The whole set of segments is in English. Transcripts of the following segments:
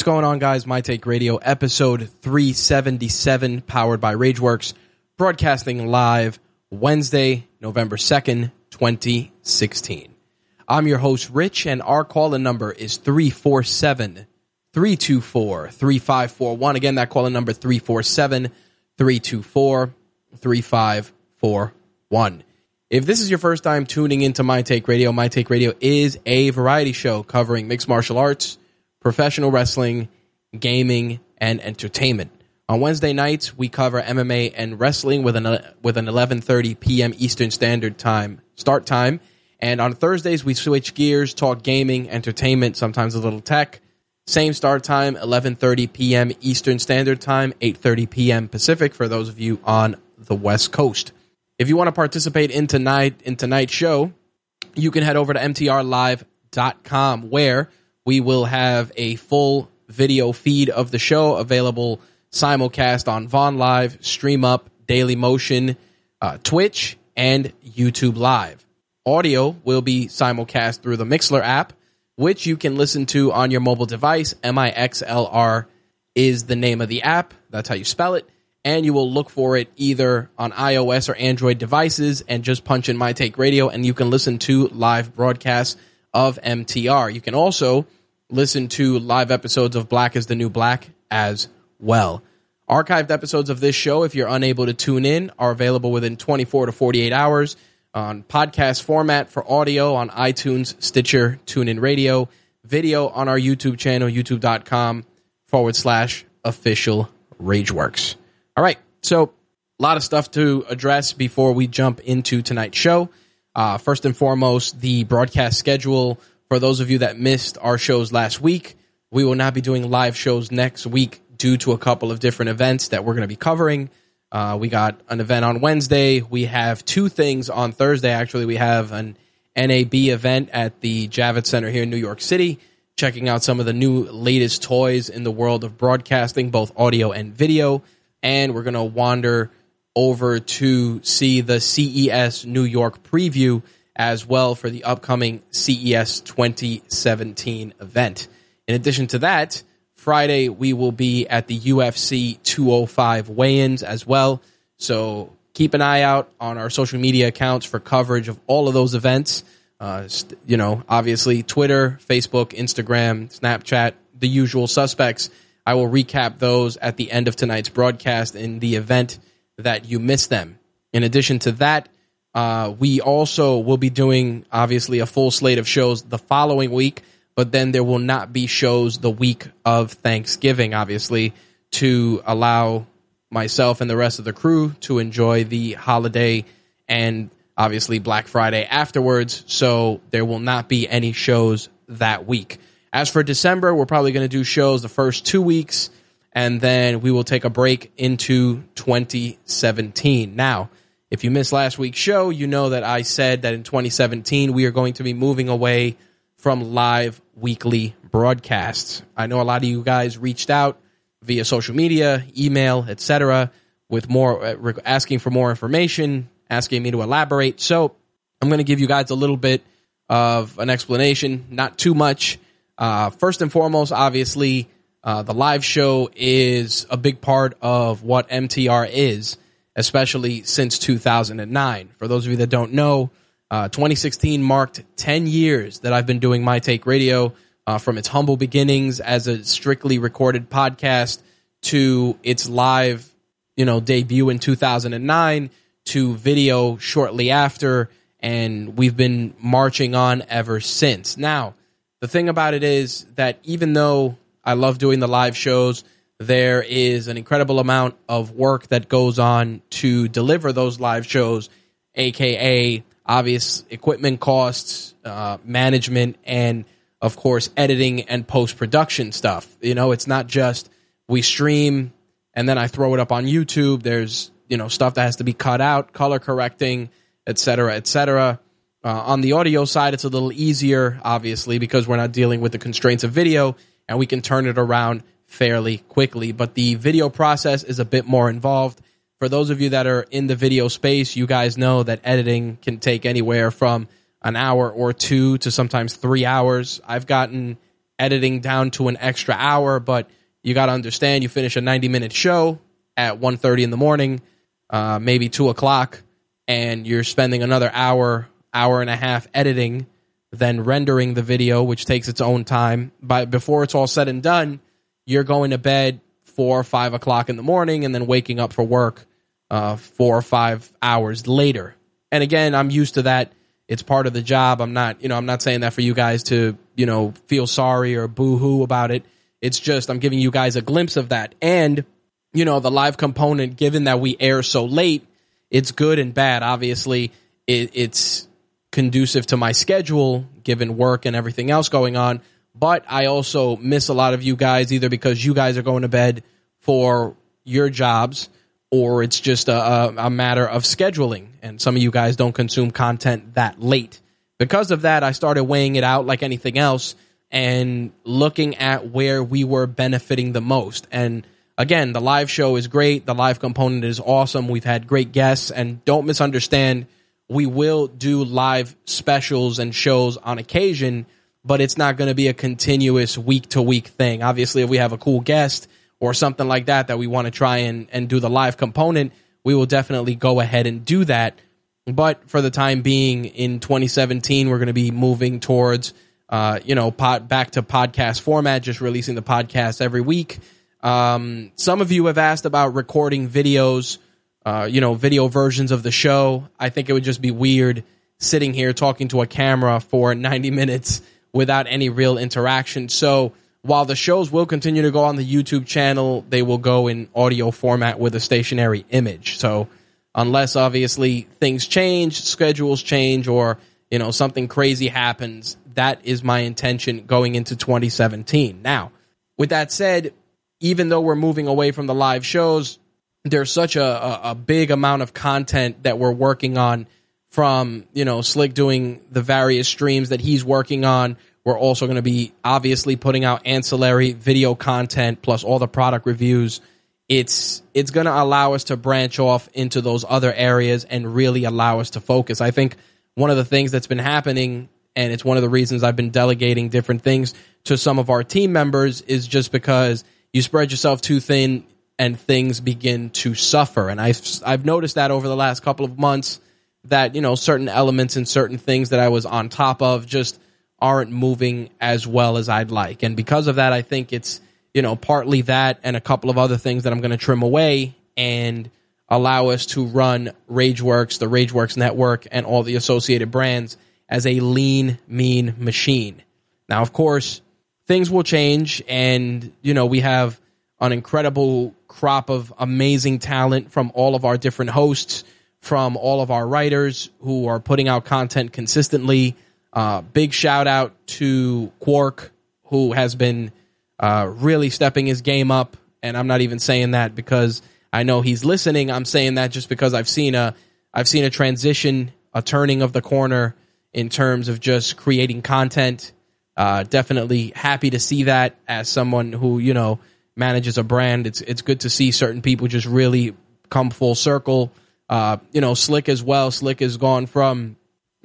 What's going on, guys? My Take Radio, episode 377, powered by Rageworks, broadcasting live Wednesday, November 2nd, 2016. I'm your host, Rich, and our call in number is 347 324 3541. Again, that call in number 347 324 3541. If this is your first time tuning into My Take Radio, My Take Radio is a variety show covering mixed martial arts professional wrestling, gaming, and entertainment. On Wednesday nights, we cover MMA and wrestling with an with an 11:30 p.m. Eastern Standard Time start time. And on Thursdays, we switch gears, talk gaming, entertainment, sometimes a little tech. Same start time, 11:30 p.m. Eastern Standard Time, 8:30 p.m. Pacific for those of you on the West Coast. If you want to participate in tonight in tonight's show, you can head over to mtrlive.com where we will have a full video feed of the show available simulcast on Vaughn Live, Stream Up, Daily Motion, uh, Twitch, and YouTube Live. Audio will be simulcast through the Mixlr app, which you can listen to on your mobile device. MIXLR is the name of the app. That's how you spell it. And you will look for it either on iOS or Android devices and just punch in My Take Radio, and you can listen to live broadcasts of MTR. You can also listen to live episodes of Black is the New Black as well. Archived episodes of this show, if you're unable to tune in, are available within 24 to 48 hours on podcast format for audio on iTunes, Stitcher, TuneIn Radio, video on our YouTube channel, youtube.com forward slash official Rageworks. All right, so a lot of stuff to address before we jump into tonight's show. Uh, first and foremost, the broadcast schedule. For those of you that missed our shows last week, we will not be doing live shows next week due to a couple of different events that we're going to be covering. Uh, we got an event on Wednesday. We have two things on Thursday. Actually, we have an NAB event at the Javits Center here in New York City, checking out some of the new latest toys in the world of broadcasting, both audio and video. And we're going to wander over to see the CES New York preview as well for the upcoming CES 2017 event. In addition to that, Friday we will be at the UFC 205 weigh-ins as well. So keep an eye out on our social media accounts for coverage of all of those events. Uh, you know, obviously Twitter, Facebook, Instagram, Snapchat, the usual suspects. I will recap those at the end of tonight's broadcast in the event that you miss them. In addition to that, uh, we also will be doing obviously a full slate of shows the following week, but then there will not be shows the week of Thanksgiving, obviously, to allow myself and the rest of the crew to enjoy the holiday and obviously Black Friday afterwards. So there will not be any shows that week. As for December, we're probably going to do shows the first two weeks and then we will take a break into 2017. Now, if you missed last week's show, you know that I said that in 2017 we are going to be moving away from live weekly broadcasts. I know a lot of you guys reached out via social media, email, etc., with more uh, asking for more information, asking me to elaborate. So I'm going to give you guys a little bit of an explanation, not too much. Uh, first and foremost, obviously, uh, the live show is a big part of what MTR is, especially since 2009. For those of you that don't know, uh, 2016 marked 10 years that I've been doing My Take Radio uh, from its humble beginnings as a strictly recorded podcast to its live, you know, debut in 2009 to video shortly after. And we've been marching on ever since. Now, the thing about it is that even though I love doing the live shows, there is an incredible amount of work that goes on to deliver those live shows, aka obvious equipment costs, uh, management, and of course, editing and post production stuff. You know, it's not just we stream and then I throw it up on YouTube. There's, you know, stuff that has to be cut out, color correcting, etc., etc. Uh, on the audio side, it's a little easier, obviously, because we're not dealing with the constraints of video and we can turn it around fairly quickly. But the video process is a bit more involved for those of you that are in the video space, you guys know that editing can take anywhere from an hour or two to sometimes three hours. I've gotten editing down to an extra hour, but you got to understand you finish a 90 minute show at 1.30 in the morning, uh, maybe 2 o'clock, and you're spending another hour, hour and a half editing, then rendering the video, which takes its own time. But before it's all said and done, you're going to bed four or five o'clock in the morning and then waking up for work uh, four or five hours later. And again, I'm used to that. It's part of the job. I'm not, you know, I'm not saying that for you guys to, you know, feel sorry or boo hoo about it. It's just I'm giving you guys a glimpse of that. And, you know, the live component, given that we air so late, it's good and bad. Obviously, it, it's conducive to my schedule, given work and everything else going on. But I also miss a lot of you guys either because you guys are going to bed for your jobs or it's just a, a, matter of scheduling. And some of you guys don't consume content that late. Because of that, I started weighing it out like anything else and looking at where we were benefiting the most. And again, the live show is great. The live component is awesome. We've had great guests. And don't misunderstand, we will do live specials and shows on occasion, but it's not going to be a continuous week to week thing. Obviously, if we have a cool guest, or something like that that we want to try and, and do the live component, we will definitely go ahead and do that. But for the time being, in 2017, we're going to be moving towards, uh, you know, pod, back to podcast format, just releasing the podcast every week. Um, some of you have asked about recording videos, uh, you know, video versions of the show. I think it would just be weird sitting here talking to a camera for 90 minutes without any real interaction. So while the shows will continue to go on the YouTube channel, they will go in audio format with a stationary image. So unless obviously things change, schedules change, or you know something crazy happens, that is my intention going into 2017. Now, with that said, even though we're moving away from the live shows, there's such a, a, a big amount of content that we're working on from you know Slick doing the various streams that he's working on we're also going to be obviously putting out ancillary video content plus all the product reviews. It's it's going to allow us to branch off into those other areas and really allow us to focus. I think one of the things that's been happening and it's one of the reasons I've been delegating different things to some of our team members is just because you spread yourself too thin and things begin to suffer. And I've I've noticed that over the last couple of months that you know certain elements and certain things that I was on top of just aren't moving as well as I'd like. And because of that, I think it's, you know, partly that and a couple of other things that I'm going to trim away and allow us to run RageWorks, the RageWorks network, and all the associated brands as a lean, mean machine. Now, of course, things will change, and, you know, we have an incredible crop of amazing talent from all of our different hosts, from all of our writers who are putting out content consistently uh, big shout out to Quark, who has been uh, really stepping his game up. And I'm not even saying that because I know he's listening. I'm saying that just because I've seen a I've seen a transition, a turning of the corner in terms of just creating content. Uh, definitely happy to see that as someone who you know manages a brand. It's it's good to see certain people just really come full circle. Uh, you know, Slick as well. Slick has gone from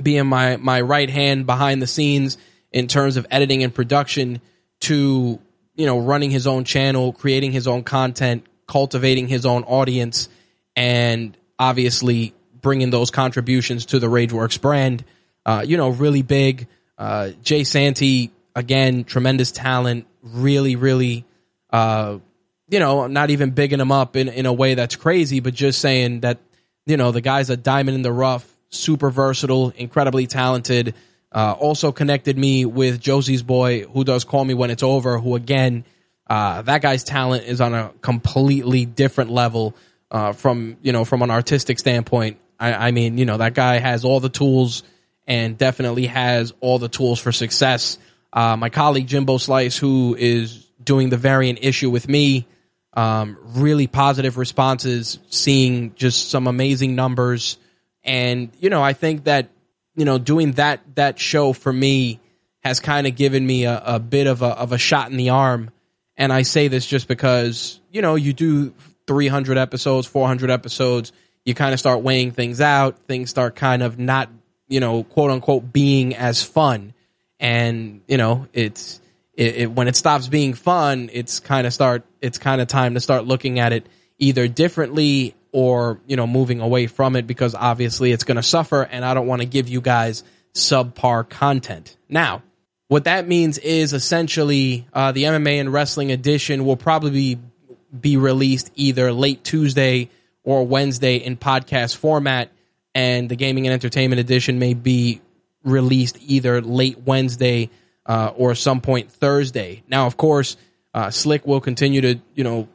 being my my right hand behind the scenes in terms of editing and production to you know running his own channel, creating his own content, cultivating his own audience, and obviously bringing those contributions to the RageWorks brand. Uh, you know, really big. Uh, Jay Santee again, tremendous talent. Really, really. Uh, you know, not even bigging him up in, in a way that's crazy, but just saying that, you know, the guy's a diamond in the rough, super versatile, incredibly talented. Uh, also connected me with Josie's boy, who does call me when it's over. Who again, uh, that guy's talent is on a completely different level uh, from you know from an artistic standpoint. I, I mean, you know, that guy has all the tools and definitely has all the tools for success. Uh, my colleague Jimbo Slice, who is doing the variant issue with me, um, really positive responses, seeing just some amazing numbers, and you know, I think that you know, doing that that show for me has kind of given me a, a bit of a of a shot in the arm. And I say this just because you know you do 300 episodes, 400 episodes, you kind of start weighing things out. Things start kind of not you know quote unquote being as fun, and you know it's it, it, when it stops being fun, it's kind of start it's kind of time to start looking at it either differently or you know moving away from it because obviously it's going to suffer and I don't want to give you guys subpar content. Now, what that means is essentially uh, the MMA and wrestling edition will probably be, be released either late Tuesday or Wednesday in podcast format, and the gaming and entertainment edition may be released either late Wednesday uh, or some point Thursday. Now, of course, uh, Slick will continue to you know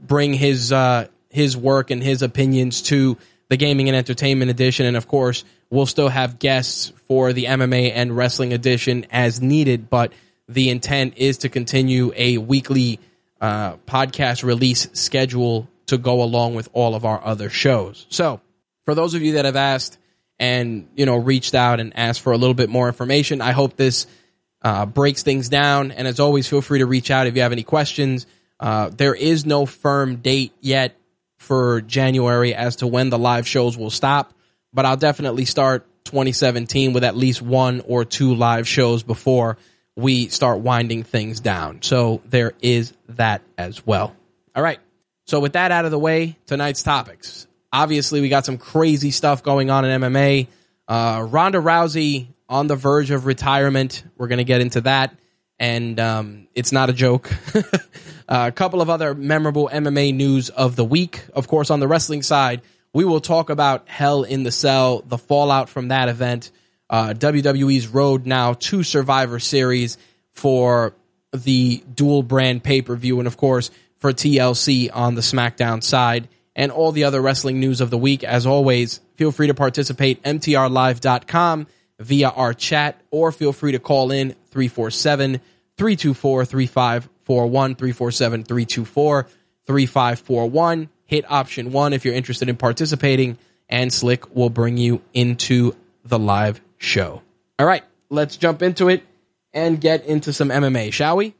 bring his uh, his work and his opinions to the gaming and entertainment edition. And of course, we'll still have guests for the MMA and wrestling edition as needed. But the intent is to continue a weekly uh, podcast release schedule to go along with all of our other shows. So, for those of you that have asked and you know reached out and asked for a little bit more information, I hope this uh, breaks things down. And as always, feel free to reach out if you have any questions. Uh, there is no firm date yet for January as to when the live shows will stop, but I'll definitely start 2017 with at least one or two live shows before we start winding things down. So there is that as well. All right. So with that out of the way, tonight's topics. Obviously, we got some crazy stuff going on in MMA. Uh, Ronda Rousey on the verge of retirement. We're going to get into that. And um, it's not a joke. Uh, a couple of other memorable MMA news of the week. Of course, on the wrestling side, we will talk about Hell in the Cell, the fallout from that event, uh, WWE's road now to Survivor Series for the dual brand pay per view, and of course, for TLC on the SmackDown side, and all the other wrestling news of the week. As always, feel free to participate mtrlive.com via our chat, or feel free to call in 347 324 3541 347 324 3541. Hit option one if you're interested in participating, and Slick will bring you into the live show. All right, let's jump into it and get into some MMA, shall we?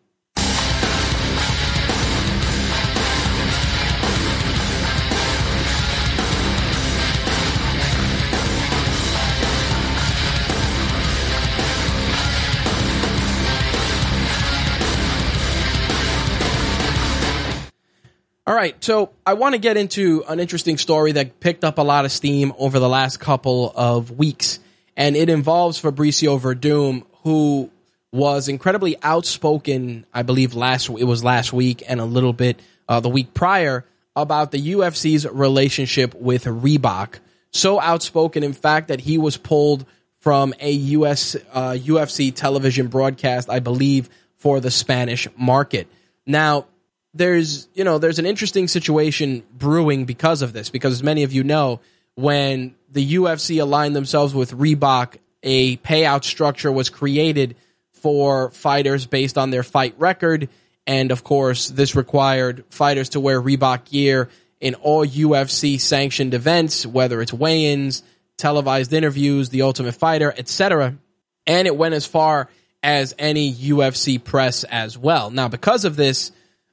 Right, so I want to get into an interesting story that picked up a lot of steam over the last couple of weeks, and it involves Fabricio Werdum, who was incredibly outspoken. I believe last it was last week and a little bit uh, the week prior about the UFC's relationship with Reebok. So outspoken, in fact, that he was pulled from a US uh, UFC television broadcast, I believe, for the Spanish market. Now there's you know there's an interesting situation brewing because of this because as many of you know when the UFC aligned themselves with Reebok a payout structure was created for fighters based on their fight record. And of course this required fighters to wear Reebok gear in all UFC sanctioned events whether it's weigh-ins televised interviews the ultimate fighter etc and it went as far as any UFC press as well. Now because of this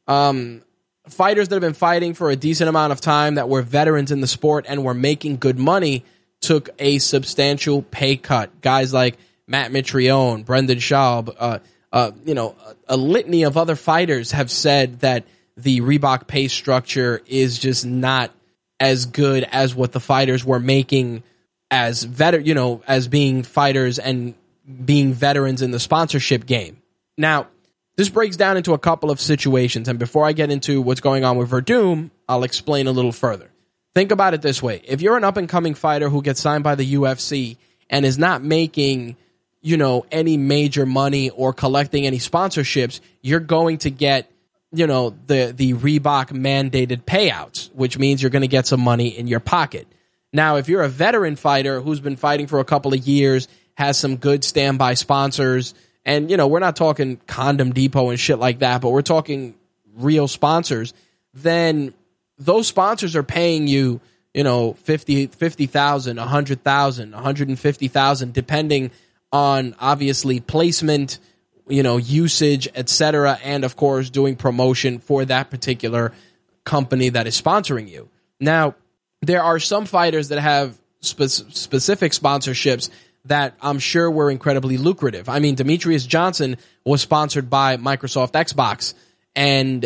um, fighters that have been fighting for a decent amount of time that were veterans in the sport and were making good money took a substantial pay cut. Guys like Matt Mitrione, Brendan Schaub, uh, uh, you know, a, a litany of other fighters have said that the Reebok pay structure is just not as good as what the fighters were making as veteran, you know, as being fighters and being veterans in the sponsorship game. Now, this breaks down into a couple of situations, and before I get into what's going on with Werdum, I'll explain a little further. Think about it this way: if you're an up and coming fighter who gets signed by the UFC and is not making, you know, any major money or collecting any sponsorships, you're going to get you know the the Reebok mandated payouts, which means you're going to get some money in your pocket. Now, if you're a veteran fighter who's been fighting for a couple of years, has some good standby sponsors, and you know we're not talking Condom Depot and shit like that, but we're talking real sponsors, then those sponsors are paying you, you know, 50 50,000, 100,000, 150,000 depending on obviously placement you know, usage, etc., and of course doing promotion for that particular company that is sponsoring you. Now, there are some fighters that have spe- specific sponsorships that I'm sure were incredibly lucrative. I mean, Demetrious Johnson was sponsored by Microsoft Xbox, and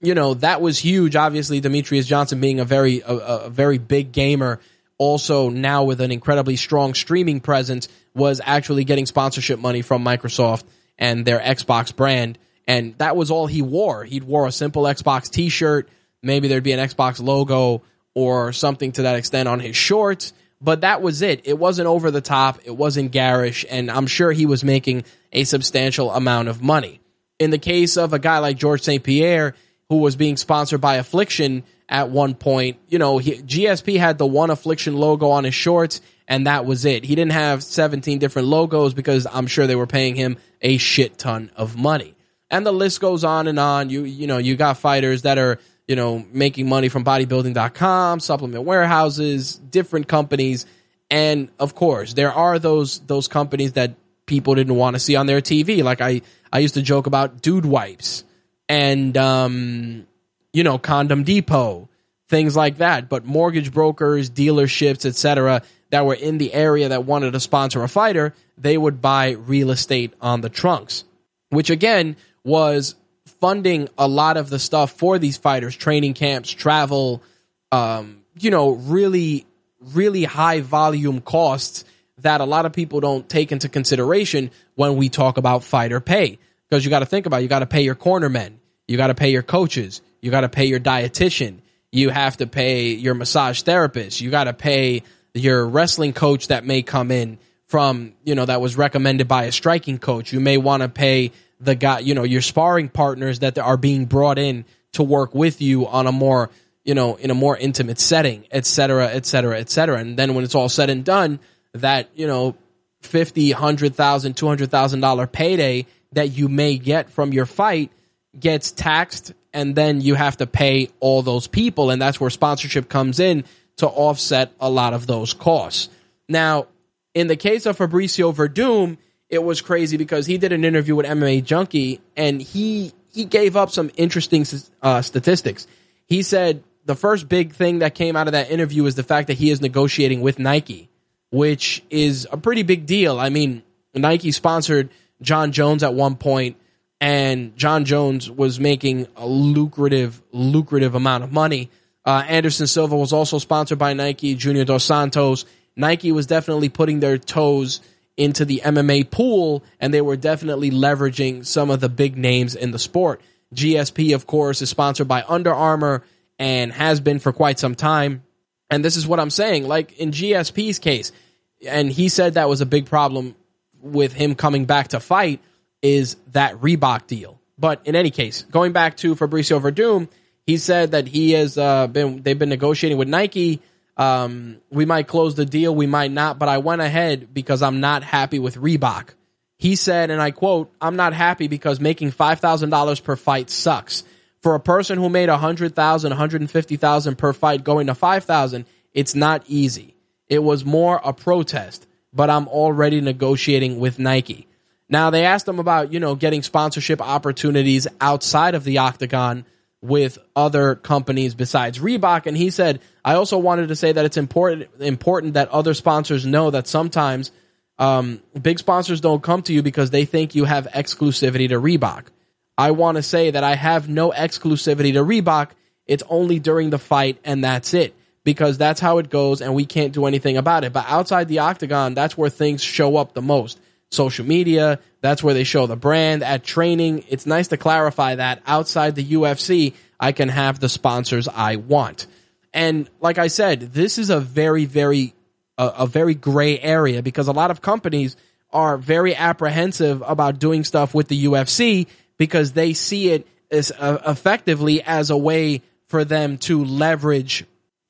you know that was huge. Obviously, Demetrious Johnson being a very a, a very big gamer, also now with an incredibly strong streaming presence, was actually getting sponsorship money from Microsoft and their Xbox brand. And that was all he wore. He'd wore a simple Xbox t shirt. Maybe there'd be an Xbox logo or something to that extent on his shorts. But that was it. It wasn't over the top. It wasn't garish. And I'm sure he was making a substantial amount of money. In the case of a guy like George St. Pierre, who was being sponsored by Affliction at one point, you know, he, GSP had the one Affliction logo on his shorts and that was it. He didn't have 17 different logos because I'm sure they were paying him a shit ton of money. And the list goes on and on. You you know, you got fighters that are, you know, making money from bodybuilding.com, supplement warehouses, different companies, and of course, there are those those companies that people didn't want to see on their TV. Like I I used to joke about dude wipes and um you know, Condom Depot, things like that, but mortgage brokers, dealerships, etc that were in the area that wanted to sponsor a fighter, they would buy real estate on the trunks, which again was funding a lot of the stuff for these fighters, training camps, travel, um, you know, really, really high volume costs that a lot of people don't take into consideration when we talk about fighter pay. Because you got to think about, it. you got to pay your cornermen, you got to pay your coaches, you got to pay your dietitian, you have to pay your massage therapist, you got to pay your wrestling coach that may come in from, you know, that was recommended by a striking coach. You may want to pay the guy, you know, your sparring partners that are being brought in to work with you on a more, you know, in a more intimate setting, et cetera, et cetera, et cetera. And then when it's all said and done, that, you know, fifty, hundred thousand, two hundred thousand dollar payday that you may get from your fight gets taxed and then you have to pay all those people and that's where sponsorship comes in to offset a lot of those costs. Now, in the case of Fabricio Werdum, it was crazy because he did an interview with MMA Junkie and he he gave up some interesting uh, statistics. He said the first big thing that came out of that interview is the fact that he is negotiating with Nike, which is a pretty big deal. I mean, Nike sponsored Jon Jones at one point, and Jon Jones was making a lucrative, lucrative amount of money. Uh, Anderson Silva was also sponsored by Nike, Junior Dos Santos. Nike was definitely putting their toes into the MMA pool, and they were definitely leveraging some of the big names in the sport. GSP, of course, is sponsored by Under Armour and has been for quite some time. And this is what I'm saying. Like in GSP's case, and he said that was a big problem with him coming back to fight, is that Reebok deal. But in any case, going back to Fabricio Werdum, he said that he has uh, been they've been negotiating with Nike. Um, we might close the deal, we might not, but I went ahead because I'm not happy with Reebok. He said, and I quote, "I'm not happy because making five thousand dollars per fight sucks. For a person who made a hundred thousand, one hundred and fifty thousand per fight, going to five thousand, it's not easy. It was more a protest, but I'm already negotiating with Nike." Now they asked him about you know getting sponsorship opportunities outside of the octagon with other companies besides Reebok. And he said, I also wanted to say that it's important important that other sponsors know that sometimes um, big sponsors don't come to you because they think you have exclusivity to Reebok. I want to say that I have no exclusivity to Reebok. It's only during the fight, and that's it. Because that's how it goes, and we can't do anything about it. But outside the octagon, that's where things show up the most. Social media, that's where they show the brand. At training, it's nice to clarify that outside the UFC, I can have the sponsors I want. And like I said, this is a very, very, a, very gray area because a lot of companies are very apprehensive about doing stuff with the UFC because they see it as uh, effectively as a way for them to leverage,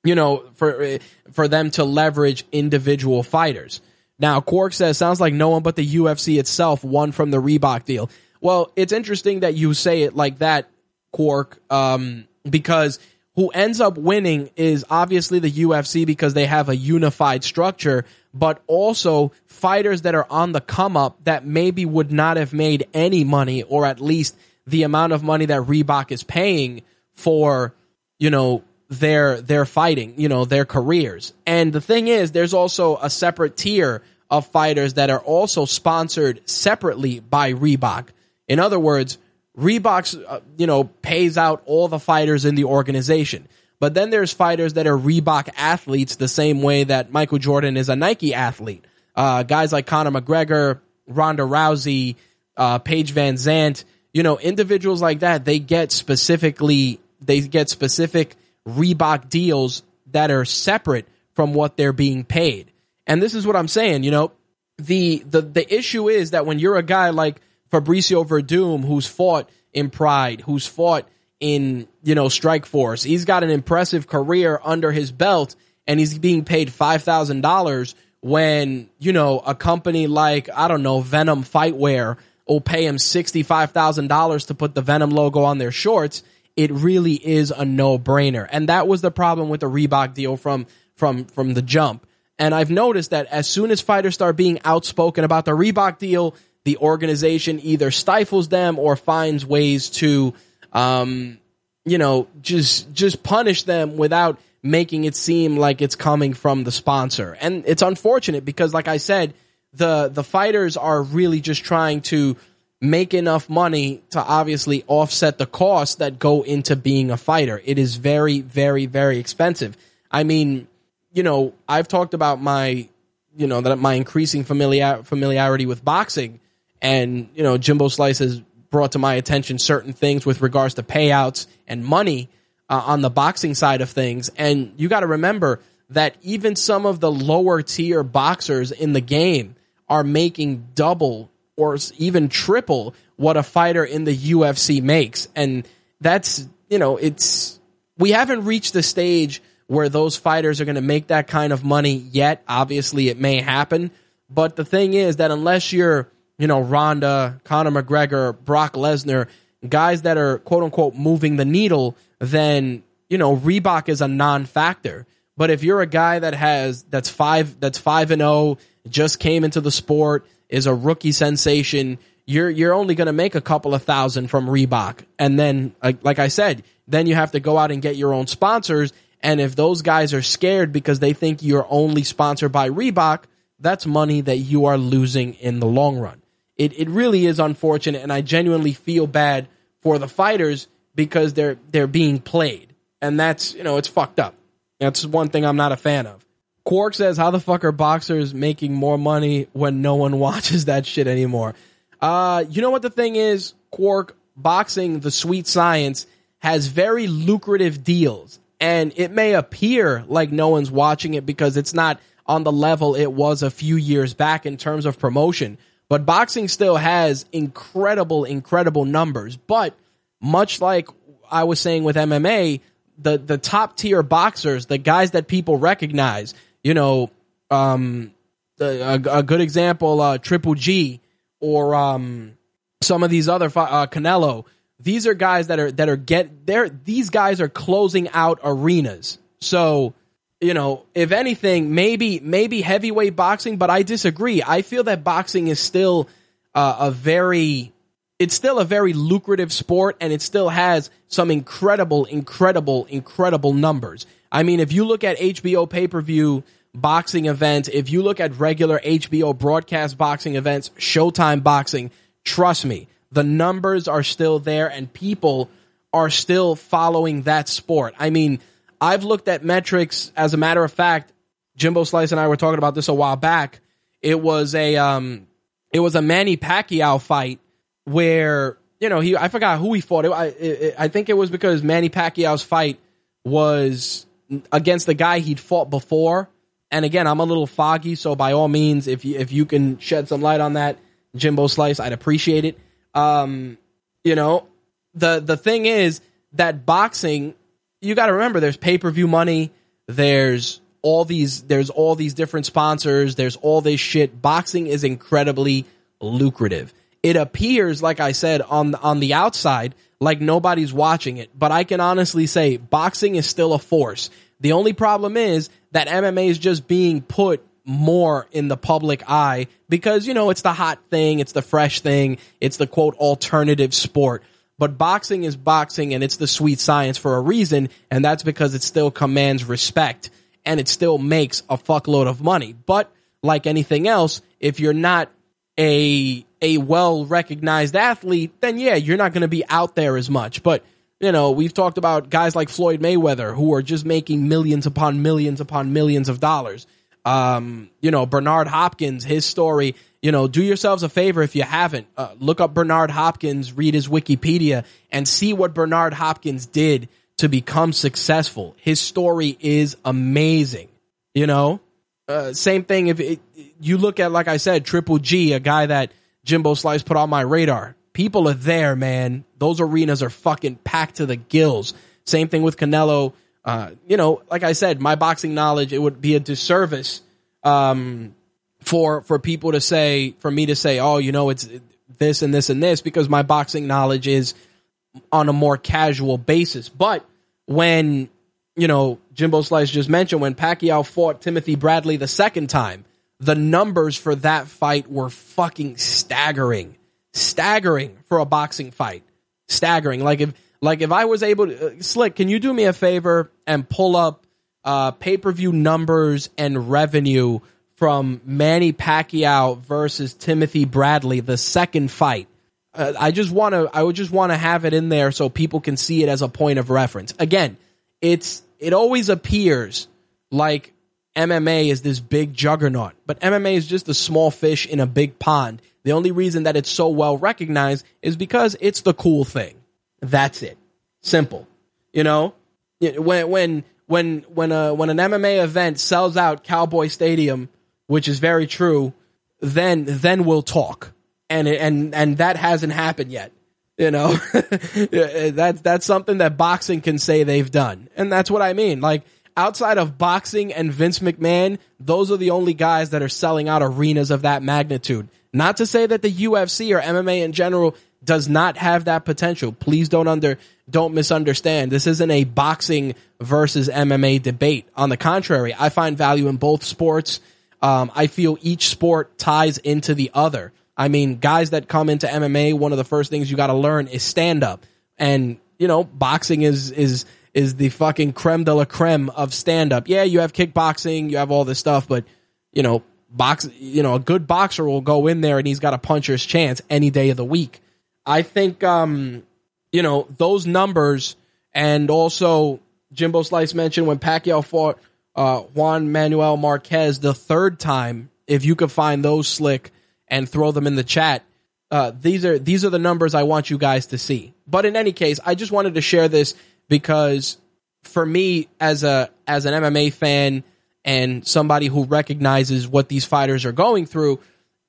you know, for uh, for them to leverage individual fighters. Now, Quark says sounds like no one but the UFC itself won from the Reebok deal. Well, it's interesting that you say it like that, Quark, um, because who ends up winning is obviously the UFC because they have a unified structure, but also fighters that are on the come up that maybe would not have made any money or at least the amount of money that Reebok is paying for, you know, their their fighting, you know, their careers. And the thing is there's also a separate tier of fighters that are also sponsored separately by Reebok. In other words, Reebok, uh, you know, pays out all the fighters in the organization. But then there's fighters that are Reebok athletes the same way that Michael Jordan is a Nike athlete. Uh, guys like Conor McGregor, Ronda Rousey, uh, Paige VanZant, you know, individuals like that, they get specifically, they get specific Reebok deals that are separate from what they're being paid. And this is what I'm saying, you know, the, the, the issue is that when you're a guy like Fabricio Werdum who's fought in Pride, who's fought in, you know, Strikeforce. He's got an impressive career under his belt and he's being paid $5,000 when, you know, a company like, I don't know, Venum Fightwear will pay him $65,000 to put the Venom logo on their shorts. It really is a no-brainer. And that was the problem with the Reebok deal from, from, from the jump. And I've noticed that as soon as fighters start being outspoken about the Reebok deal, the organization either stifles them or finds ways to, um, you know, just just punish them without making it seem like it's coming from the sponsor. And it's unfortunate because, like I said, the the fighters are really just trying to make enough money to obviously offset the costs that go into being a fighter. It is very, very, very expensive. I mean, you know, I've talked about my, you know, that my increasing familiar, familiarity with boxing and, you know, Jimbo Slice has brought to my attention certain things with regards to payouts and money uh, on the boxing side of things. And you got to remember that even some of the lower tier boxers in the game are making double or even triple what a fighter in the UFC makes. And that's, you know, it's, we haven't reached the stage where those fighters are going to make that kind of money yet. Obviously, it may happen. But the thing is that unless you're, you know, Ronda, Conor McGregor, Brock Lesnar, guys that are quote unquote moving the needle, then, you know, Reebok is a non factor. But if you're a guy that has, that's five, that's five and oh, just came into the sport, is a rookie sensation, you're, you're only going to make a couple of thousand from Reebok. And then, like, like I said, then you have to go out and get your own sponsors. And if those guys are scared because they think you're only sponsored by Reebok, that's money that you are losing in the long run it, it really is unfortunate, and I genuinely feel bad for the fighters because they're they're being played, and that's you know it's fucked up. That's one thing I'm not a fan of. Quark says, "How the fuck are boxers making more money when no one watches that shit anymore?" Uh, you know what the thing is, Quark. Boxing, the sweet science, has very lucrative deals, and it may appear like no one's watching it because it's not on the level it was a few years back in terms of promotion. But boxing still has incredible, incredible numbers. But much like I was saying with MMA, the, the top tier boxers, the guys that people recognize, you know, um, a, a good example, uh, Triple G or, um, some of these other, uh, Canelo. These are guys that are, that are get, they're, these guys are closing out arenas. So, you know, if anything, maybe maybe heavyweight boxing, but I disagree. I feel that boxing is still uh, a very it's still a very lucrative sport and it still has some incredible, incredible, incredible numbers. I mean, if you look at HBO pay per view boxing events, if you look at regular HBO broadcast boxing events, Showtime boxing, trust me, the numbers are still there and people are still following that sport. I mean, I've looked at metrics. As a matter of fact, Jimbo Slice and I were talking about this a while back. It was a um, it was a Manny Pacquiao fight where you know he I forgot who he fought. It, I it, I think it was because Manny Pacquiao's fight was against the guy he'd fought before. And again, I'm a little foggy, so by all means, if you, if you can shed some light on that, Jimbo Slice, I'd appreciate it. Um, you know, the the thing is that boxing, you got to remember, there's pay per view money, there's all these, there's all these different sponsors, there's all this shit. Boxing is incredibly lucrative. It appears, like I said, on on the outside, like nobody's watching it, but I can honestly say boxing is still a force. The only problem is that MMA is just being put more in the public eye because, you know, it's the hot thing, it's the fresh thing, it's the quote alternative sport. But boxing is boxing and it's the sweet science for a reason, and that's because it still commands respect and it still makes a fuckload of money. But like anything else, if you're not a a well recognized athlete, then yeah, you're not going to be out there as much. But you know, we've talked about guys like Floyd Mayweather who are just making millions upon millions upon millions of dollars. Um, you know, Bernard Hopkins, his story, you know, do yourselves a favor if you haven't. Uh, look up Bernard Hopkins, read his Wikipedia, and see what Bernard Hopkins did to become successful. His story is amazing. You know, uh, same thing if it, you look at, like I said, Triple G, a guy that Jimbo Slice put on my radar. People are there, man. Those arenas are fucking packed to the gills. Same thing with Canelo. Uh, you know, like I said, my boxing knowledge, it would be a disservice um, for for people to say, for me to say, oh, you know, it's this and this and this, because my boxing knowledge is on a more casual basis. But when you know Jimbo Slice just mentioned when Pacquiao fought Timothy Bradley the second time, the numbers for that fight were fucking staggering, staggering for a boxing fight, staggering. Like if like if I was able to, uh, Slick, can you do me a favor and pull up uh, pay per view numbers and revenue from Manny Pacquiao versus Timothy Bradley, the second fight? Uh, I just want to, I would just want to have it in there so people can see it as a point of reference. Again, it's it always appears like MMA is this big juggernaut, but MMA is just a small fish in a big pond. The only reason that it's so well recognized is because it's the cool thing. That's it. Simple. You know, when when when when a when an MMA event sells out Cowboy Stadium, which is very true, then then we'll talk. And and and that hasn't happened yet. You know, that's that's something that boxing can say they've done, and that's what I mean. Like outside of boxing and Vince McMahon, those are the only guys that are selling out arenas of that magnitude. Not to say that the UFC or MMA in general does not have that potential. Please don't under don't misunderstand. This isn't a boxing versus MMA debate. On the contrary, I find value in both sports. Um, I feel each sport ties into the other. I mean, guys that come into MMA, one of the first things you got to learn is stand up, and you know, boxing is is is the fucking creme de la creme of stand up. Yeah, you have kickboxing, you have all this stuff, but you know, box, you know, a good boxer will go in there and he's got a puncher's chance any day of the week. I think, um, you know, those numbers and also Jimbo Slice mentioned when Pacquiao fought uh, Juan Manuel Marquez the third time. If you could find those slick and throw them in the chat, uh, these are these are the numbers I want you guys to see. But in any case, I just wanted to share this because for me as a as an MMA fan and somebody who recognizes what these fighters are going through,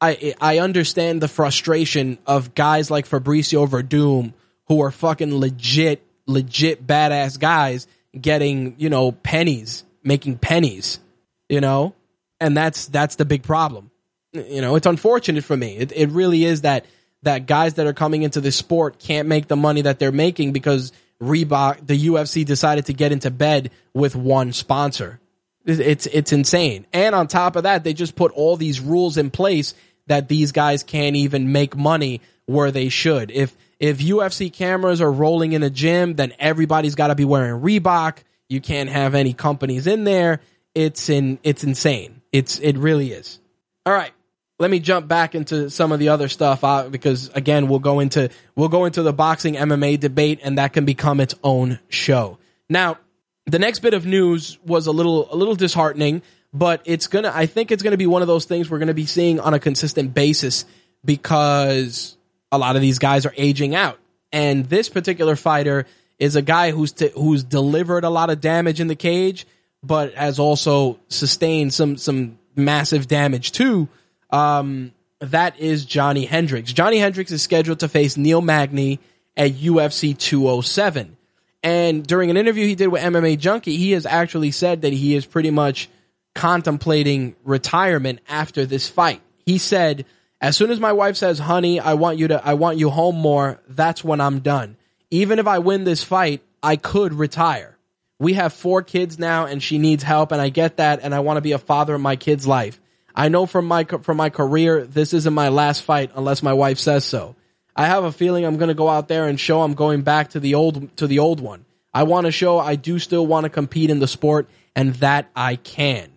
I I understand the frustration of guys like Fabricio Werdum who are fucking legit legit badass guys getting, you know, pennies, making pennies, you know? And that's that's the big problem. You know, it's unfortunate for me. It it really is that that guys that are coming into this sport can't make the money that they're making because Reebok, the UFC decided to get into bed with one sponsor. It's it's insane. And on top of that, they just put all these rules in place that these guys can't even make money where they should. If if UFC cameras are rolling in a gym, then everybody's got to be wearing Reebok. You can't have any companies in there. It's in it's insane. It's it really is. All right. Let me jump back into some of the other stuff uh, because again, we'll go into we'll go into the boxing MMA debate and that can become its own show. Now, the next bit of news was a little a little disheartening, but it's gonna I think it's gonna be one of those things we're gonna be seeing on a consistent basis because a lot of these guys are aging out. And this particular fighter is a guy who's t- who's delivered a lot of damage in the cage, but has also sustained some some massive damage too. Um, that is Johnny Hendricks. Johnny Hendricks is scheduled to face Neil Magny at UFC 207. And during an interview he did with MMA Junkie, he has actually said that he is pretty much contemplating retirement after this fight. He said, as soon as my wife says, "Honey, I want you to I want you home more," that's when I'm done. Even if I win this fight, I could retire. We have four kids now and she needs help and I get that and I want to be a father in my kid's life. I know from my from my career this isn't my last fight unless my wife says so. I have a feeling I'm going to go out there and show I'm going back to the old to the old one. I want to show I do still want to compete in the sport and that I can.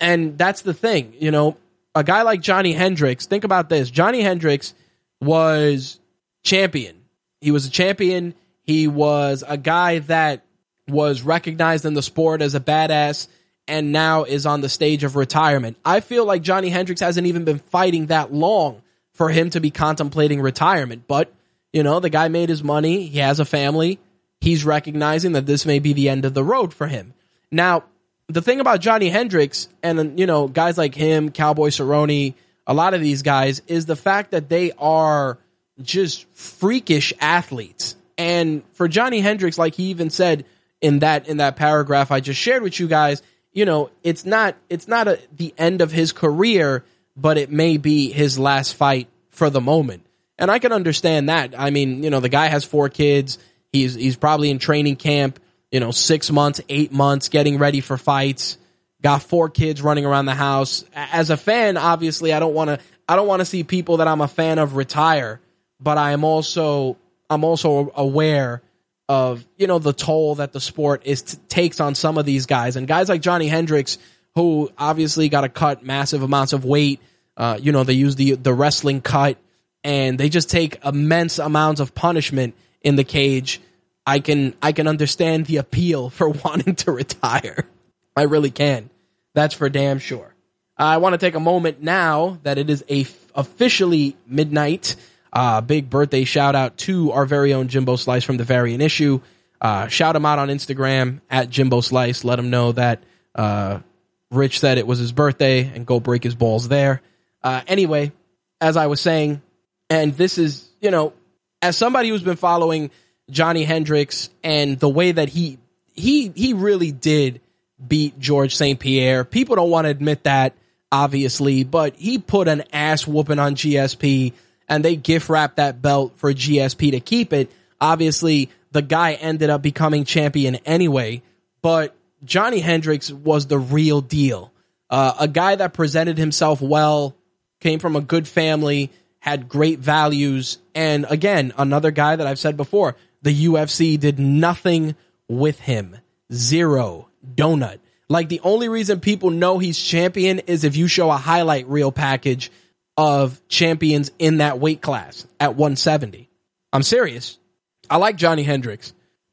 And that's the thing, you know, a guy like Johnny Hendricks, think about this. Johnny Hendricks was champion. He was a champion. He was a guy that was recognized in the sport as a badass and now is on the stage of retirement. I feel like Johnny Hendricks hasn't even been fighting that long for him to be contemplating retirement. But, you know, the guy made his money. He has a family. He's recognizing that this may be the end of the road for him. Now, the thing about Johnny Hendricks and you know guys like him, Cowboy Cerrone, a lot of these guys is the fact that they are just freakish athletes. And for Johnny Hendricks, like he even said in that in that paragraph I just shared with you guys, you know, it's not it's not a, the end of his career, but it may be his last fight for the moment. And I can understand that. I mean, you know, the guy has four kids. He's he's probably in training camp you know, six months, eight months getting ready for fights. Got four kids running around the house. As a fan, obviously, I don't want to. I don't want to see people that I'm a fan of retire. But I am also. I'm also aware of you know the toll that the sport is t- takes on some of these guys and guys like Johnny Hendricks, who obviously got to cut massive amounts of weight. Uh, you know, they use the the wrestling cut, and they just take immense amounts of punishment in the cage I can I can understand the appeal for wanting to retire. I really can. That's for damn sure. I want to take a moment now that it is a officially midnight. Uh, big birthday shout out to our very own Jimbo Slice from the Variant Issue. Uh, shout him out on Instagram at Jimbo Slice. Let him know that uh, Rich said it was his birthday and go break his balls there. Uh, anyway, as I was saying, and this is, you know, as somebody who's been following Johnny Hendricks and the way that he he he really did beat Georges St. Pierre. People don't want to admit that, obviously, but he put an ass whooping on GSP and they gift wrapped that belt for GSP to keep it. Obviously, the guy ended up becoming champion anyway, but Johnny Hendricks was the real deal. Uh, a guy that presented himself well, came from a good family, had great values, and again, another guy that I've said before, the UFC did nothing with him. Zero. Donut. Like the only reason people know he's champion is if you show a highlight reel package of champions in that weight class at 170. I'm serious. I like Johnny Hendricks.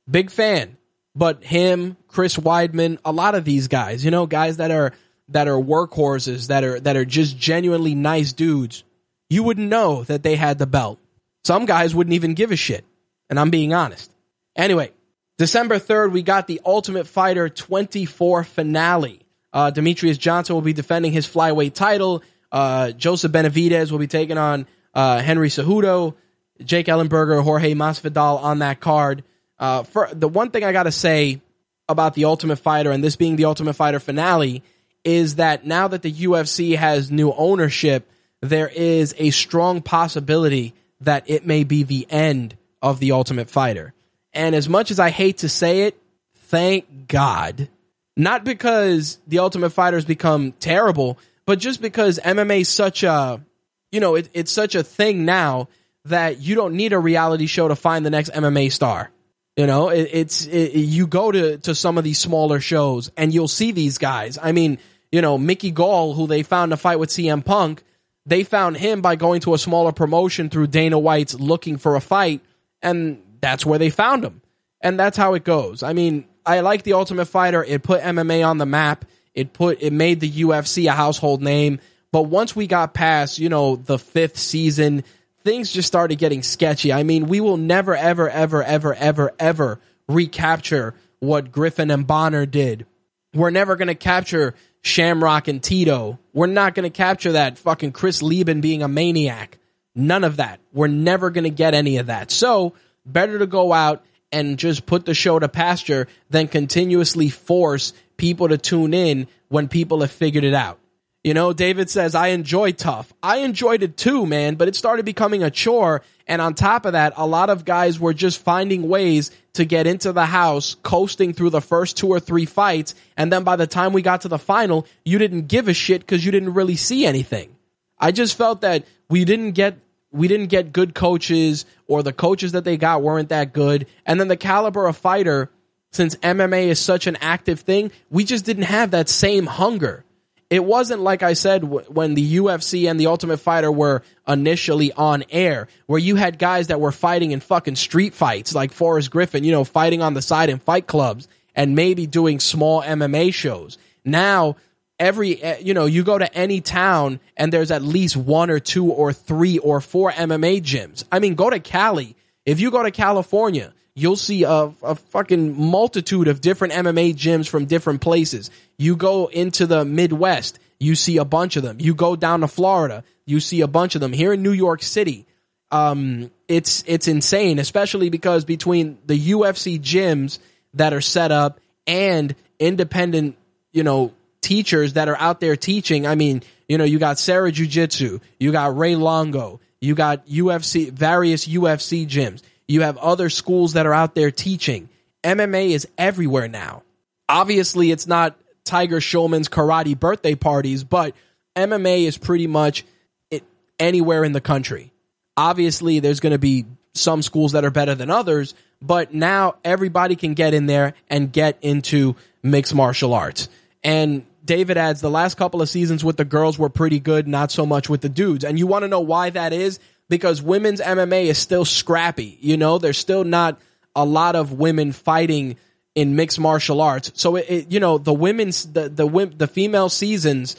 Big fan. But him, Chris Weidman, a lot of these guys, you know, guys that are that are workhorses, that are that are just genuinely nice dudes, you wouldn't know that they had the belt. Some guys wouldn't even give a shit and I'm being honest. Anyway, December 3rd, we got the Ultimate Fighter 24 finale. Uh, Demetrious Johnson will be defending his flyweight title. Uh, Joseph Benavidez will be taking on uh, Henry Cejudo. Jake Ellenberger, Jorge Masvidal on that card. Uh, for the one thing I got to say about the Ultimate Fighter and this being the Ultimate Fighter finale is that now that the UFC has new ownership, there is a strong possibility that it may be the end of The Ultimate Fighter. And as much as I hate to say it, thank God. Not because The Ultimate Fighter has become terrible, but just because MMA is such a, you know, it, it's such a thing now that you don't need a reality show to find the next MMA star. You know, it, it's it, you go to to some of these smaller shows and you'll see these guys. I mean, you know, Mickey Gall, who they found to fight with CM Punk, they found him by going to a smaller promotion through Dana White's looking for a fight, and that's where they found him. And that's how it goes. I mean, I like the Ultimate Fighter. It put MMA on the map. It put it made the UFC a household name. But once we got past, you know, the fifth season, things just started getting sketchy. I mean, we will never, ever, ever, ever, ever, ever recapture what Griffin and Bonner did. We're never going to capture Shamrock and Tito. We're not going to capture that fucking Chris Leben being a maniac. None of that. We're never going to get any of that. So, better to go out and just put the show to pasture than continuously force people to tune in when people have figured it out. You know, David says, I enjoy TUF. I enjoyed it too, man, but it started becoming a chore. And on top of that, a lot of guys were just finding ways to get into the house, coasting through the first two or three fights. And then by the time we got to the final, you didn't give a shit because you didn't really see anything. I just felt that we didn't get we didn't get good coaches or the coaches that they got weren't that good. And then the caliber of fighter, since MMA is such an active thing, we just didn't have that same hunger it wasn't like I said w- when the UFC and the Ultimate Fighter were initially on air, where you had guys that were fighting in fucking street fights, like Forrest Griffin, you know, fighting on the side in fight clubs and maybe doing small MMA shows. Now, every, eh, you know, you go to any town and there's at least one or two or three or four MMA gyms. I mean, go to Cali. If you go to California, you'll see a, a fucking multitude of different MMA gyms from different places. You go into the Midwest, you see a bunch of them. You go down to Florida, you see a bunch of them. Here in New York City, um, it's it's insane, especially because between the UFC gyms that are set up and independent, you know, teachers that are out there teaching. I mean, you know, you got Serra Jiu Jitsu, you got Ray Longo, you got UFC, various UFC gyms. You have other schools that are out there teaching. MMA is everywhere now. Obviously, it's not Tiger Schulmann's karate birthday parties, but MMA is pretty much it, anywhere in the country. Obviously, there's going to be some schools that are better than others, but now everybody can get in there and get into mixed martial arts. And David adds the last couple of seasons with the girls were pretty good, not so much with the dudes. And you want to know why that is? Because women's MMA is still scrappy. You know, there's still not a lot of women fighting in mixed martial arts. So it, it you know, the women's the the the female seasons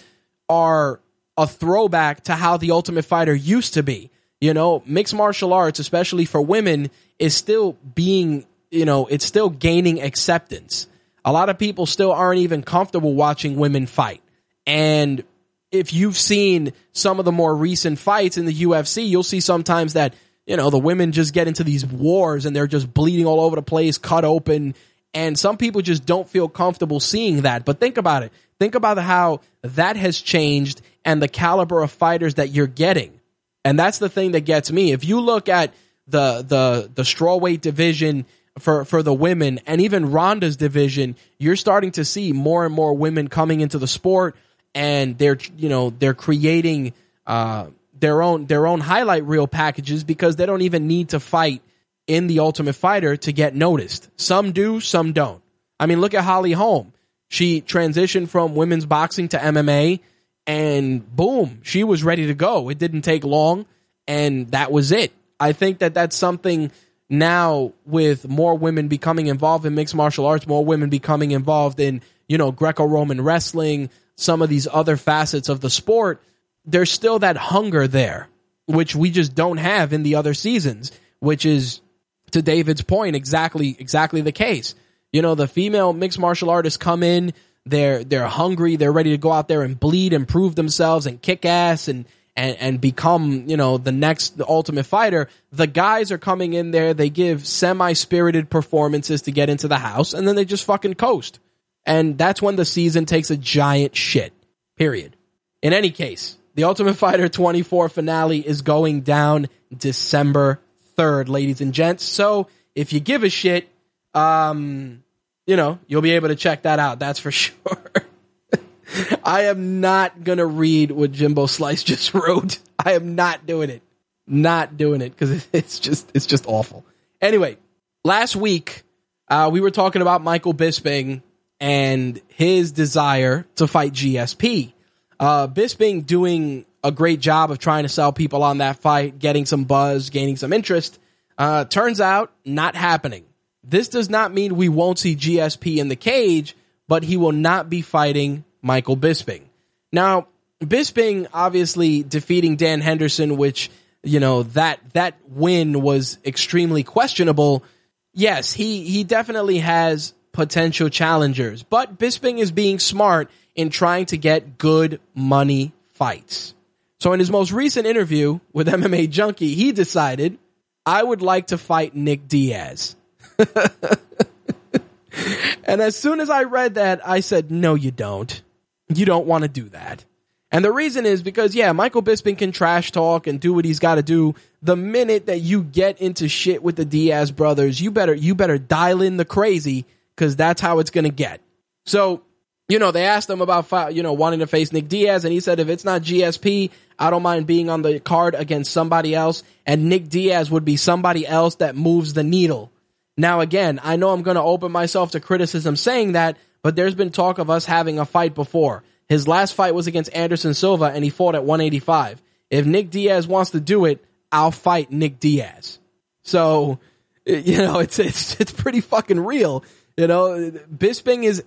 are a throwback to how the Ultimate Fighter used to be. You know, mixed martial arts, especially for women, is still being, you know, it's still gaining acceptance. A lot of people still aren't even comfortable watching women fight. And if you've seen some of the more recent fights in the UFC, you'll see sometimes that, you know, the women just get into these wars and they're just bleeding all over the place, cut open. And some people just don't feel comfortable seeing that. But think about it. Think about how that has changed and the caliber of fighters that you're getting. And that's the thing that gets me. If you look at the the the strawweight division for for the women and even Ronda's division, you're starting to see more and more women coming into the sport and they're you know they're creating uh, their own their own highlight reel packages because they don't even need to fight in the Ultimate Fighter to get noticed. Some do, some don't. I mean, look at Holly Holm. She transitioned from women's boxing to MMA, and boom, she was ready to go. It didn't take long, and that was it. I think that that's something now with more women becoming involved in mixed martial arts, more women becoming involved in you know Greco-Roman wrestling, some of these other facets of the sport, there's still that hunger there, which we just don't have in the other seasons, which is to David's point, exactly exactly the case. You know, the female mixed martial artists come in, they're they're hungry, they're ready to go out there and bleed and prove themselves and kick ass and and, and become, you know, the next the ultimate fighter. The guys are coming in there, they give semi spirited performances to get into the house, and then they just fucking coast and that's when the season takes a giant shit. Period. In any case, the Ultimate Fighter 24 finale is going down December 3rd, ladies and gents. So if you give a shit, um, you know, you'll be able to check that out. That's for sure. I am not gonna read what Jimbo Slice just wrote. I am not doing it. not doing it because it's just it's just awful. Anyway, last week uh, we were talking about Michael Bisping and his desire to fight GSP. Uh, Bisping doing a great job of trying to sell people on that fight, getting some buzz, gaining some interest. Uh, turns out not happening. This does not mean we won't see GSP in the cage, but he will not be fighting Michael Bisping. Now, Bisping obviously defeating Dan Henderson, which you know that that win was extremely questionable. Yes, he he definitely has potential challengers, but Bisping is being smart in trying to get good money fights. So in his most recent interview with MMA Junkie, he decided I would like to fight Nick Diaz. and as soon as I read that, I said, no, you don't. You don't want to do that. And the reason is because, yeah, Michael Bisping can trash talk and do what he's got to do. The minute that you get into shit with the Diaz brothers, you better, you better dial in the crazy because that's how it's going to get. So, you know, they asked him about, you know, wanting to face Nick Diaz and he said, if it's not GSP, I don't mind being on the card against somebody else. And Nick Diaz would be somebody else that moves the needle. Now, again, I know I'm going to open myself to criticism saying that, but there's been talk of us having a fight before. His last fight was against Anderson Silva and he fought at 185. If Nick Diaz wants to do it, I'll fight Nick Diaz. So, you know, it's, it's, it's pretty fucking real. You know, Bisping is,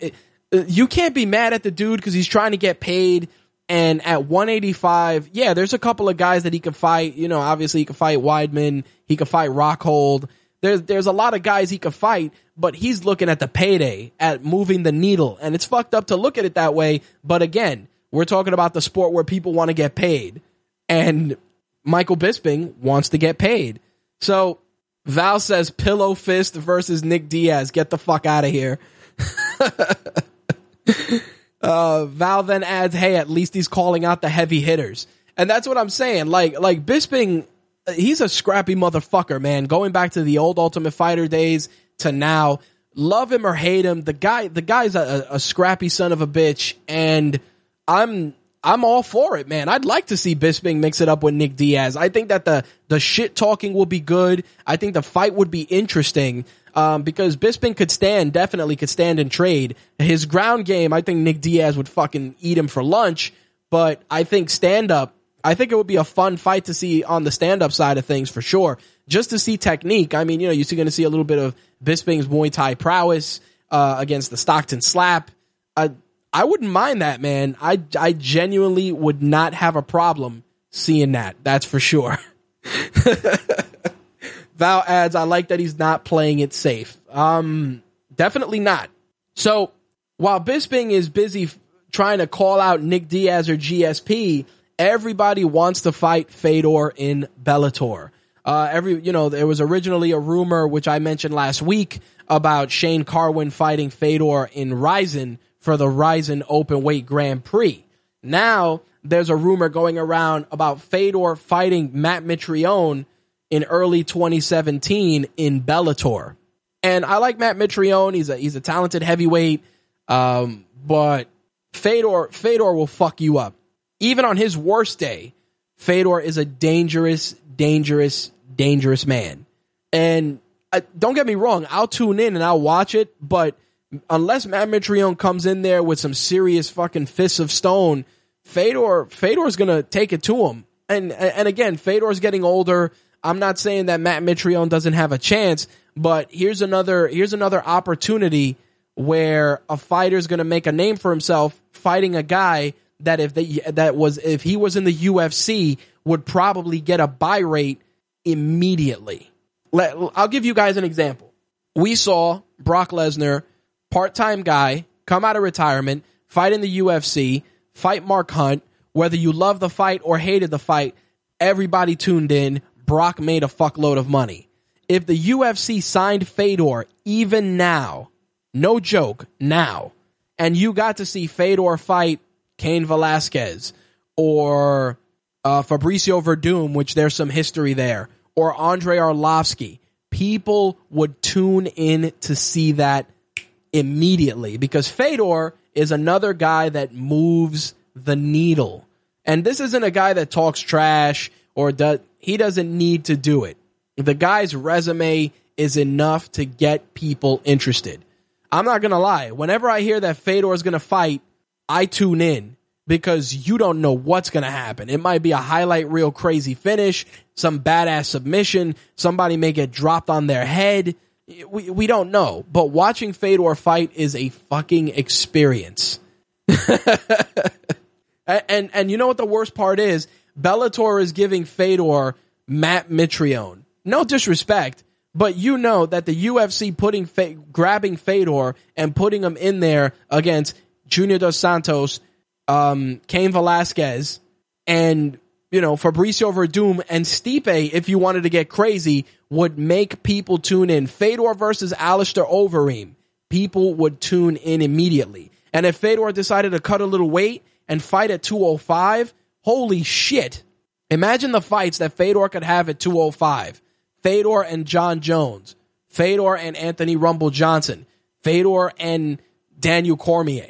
you can't be mad at the dude because he's trying to get paid. And at 185, yeah, there's a couple of guys that he could fight. You know, obviously he could fight Weidman. He could fight Rockhold. There's, there's a lot of guys he could fight, but he's looking at the payday, at moving the needle. And it's fucked up to look at it that way. But again, we're talking about the sport where people want to get paid. And Michael Bisping wants to get paid. So Val says pillow fist versus Nick Diaz. Get the fuck out of here. uh, Val then adds, hey, at least he's calling out the heavy hitters. And that's what I'm saying. Like, like Bisping, he's a scrappy motherfucker, man. Going back to the old Ultimate Fighter days, to now. Love him or hate him, the guy the guy's a, a scrappy son of a bitch, and I'm I'm all for it, man. I'd like to see Bisping mix it up with Nick Diaz. I think that the the shit talking will be good. I think the fight would be interesting um, because Bisping could stand, definitely could stand and trade. His ground game, I think Nick Diaz would fucking eat him for lunch. But I think stand up, I think it would be a fun fight to see on the stand up side of things for sure. Just to see technique. I mean, you know, you're going to see a little bit of Bisping's Muay Thai prowess uh, against the Stockton slap. Uh, I wouldn't mind that, man. I, I genuinely would not have a problem seeing that. That's for sure. Val adds, I like that he's not playing it safe. Um, definitely not. So while Bisping is busy trying to call out Nick Diaz or GSP, everybody wants to fight Fedor in Bellator. Uh, every, you know, there was originally a rumor, which I mentioned last week, about Shane Carwin fighting Fedor in Rizin for the Rizin Open Weight Grand Prix. Now, there's a rumor going around about Fedor fighting Matt Mitrione in early 2017 in Bellator. And I like Matt Mitrione. He's a, he's a talented heavyweight. Um, but Fedor, Fedor will fuck you up. Even on his worst day, Fedor is a dangerous, dangerous, dangerous man. And uh, don't get me wrong, I'll tune in and I'll watch it, but unless Matt Mitrione comes in there with some serious fucking fists of stone, Fedor Fedor's gonna take it to him. And and again, Fedor's getting older. I'm not saying that Matt Mitrione doesn't have a chance, but here's another here's another opportunity where a fighter's gonna make a name for himself fighting a guy that if they that was if he was in the UFC would probably get a buy rate immediately. Let, I'll give you guys an example. We saw Brock Lesnar, part-time guy, come out of retirement, fight in the UFC, fight Mark Hunt. Whether you love the fight or hated the fight, everybody tuned in. Brock made a fuckload of money. If the UFC signed Fedor even now, no joke, now, and you got to see Fedor fight Cain Velasquez or uh, Fabricio Werdum, which there's some history there, or Andre Arlovski, people would tune in to see that immediately because Fedor is another guy that moves the needle. And this isn't a guy that talks trash or does, he doesn't need to do it. The guy's resume is enough to get people interested. I'm not gonna lie. Whenever I hear that Fedor is gonna fight, I tune in because you don't know what's gonna happen. It might be a highlight reel crazy finish, some badass submission, somebody may get dropped on their head. We we don't know. But watching Fedor fight is a fucking experience. and, and you know what the worst part is? Bellator is giving Fedor Matt Mitrione. No disrespect, but you know that the UFC putting grabbing Fedor and putting him in there against Junior Dos Santos, um, Cain Velasquez, and you know Fabricio Werdum and Stipe, if you wanted to get crazy, would make people tune in. Fedor versus Alistair Overeem, people would tune in immediately. And if Fedor decided to cut a little weight and fight at 205, holy shit! Imagine the fights that Fedor could have at 205 Fedor and Jon Jones, Fedor and Anthony Rumble Johnson, Fedor and Daniel Cormier.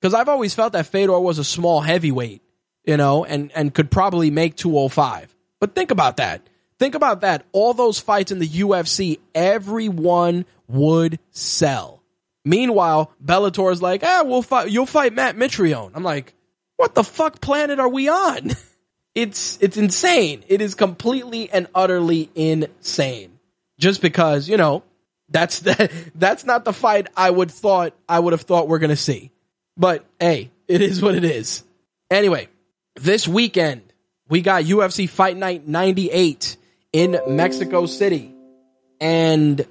Because I've always felt that Fedor was a small heavyweight, you know, and, and could probably make 205. But think about that. Think about that. All those fights in the UFC, everyone would sell. Meanwhile, Bellator is like, ah, we'll fight, you'll fight Matt Mitrione. I'm like, what the fuck planet are we on? it's it's insane. It is completely and utterly insane. Just because you know that's the, that's not the fight I would thought I would have thought we're gonna see. But hey, it is what it is. Anyway, this weekend we got UFC Fight Night 98 in Mexico City, and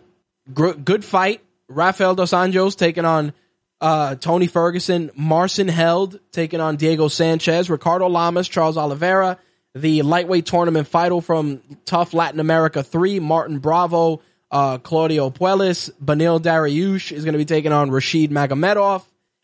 gr- good fight. Rafael dos Anjos taking on uh, Tony Ferguson, Marcin Held taking on Diego Sanchez, Ricardo Lamas, Charles Oliveira, the lightweight tournament final from TUF Latin America 3, Martin Bravo, uh, Claudio Puelles, Beneil Dariush is going to be taking on Rashid Magomedov,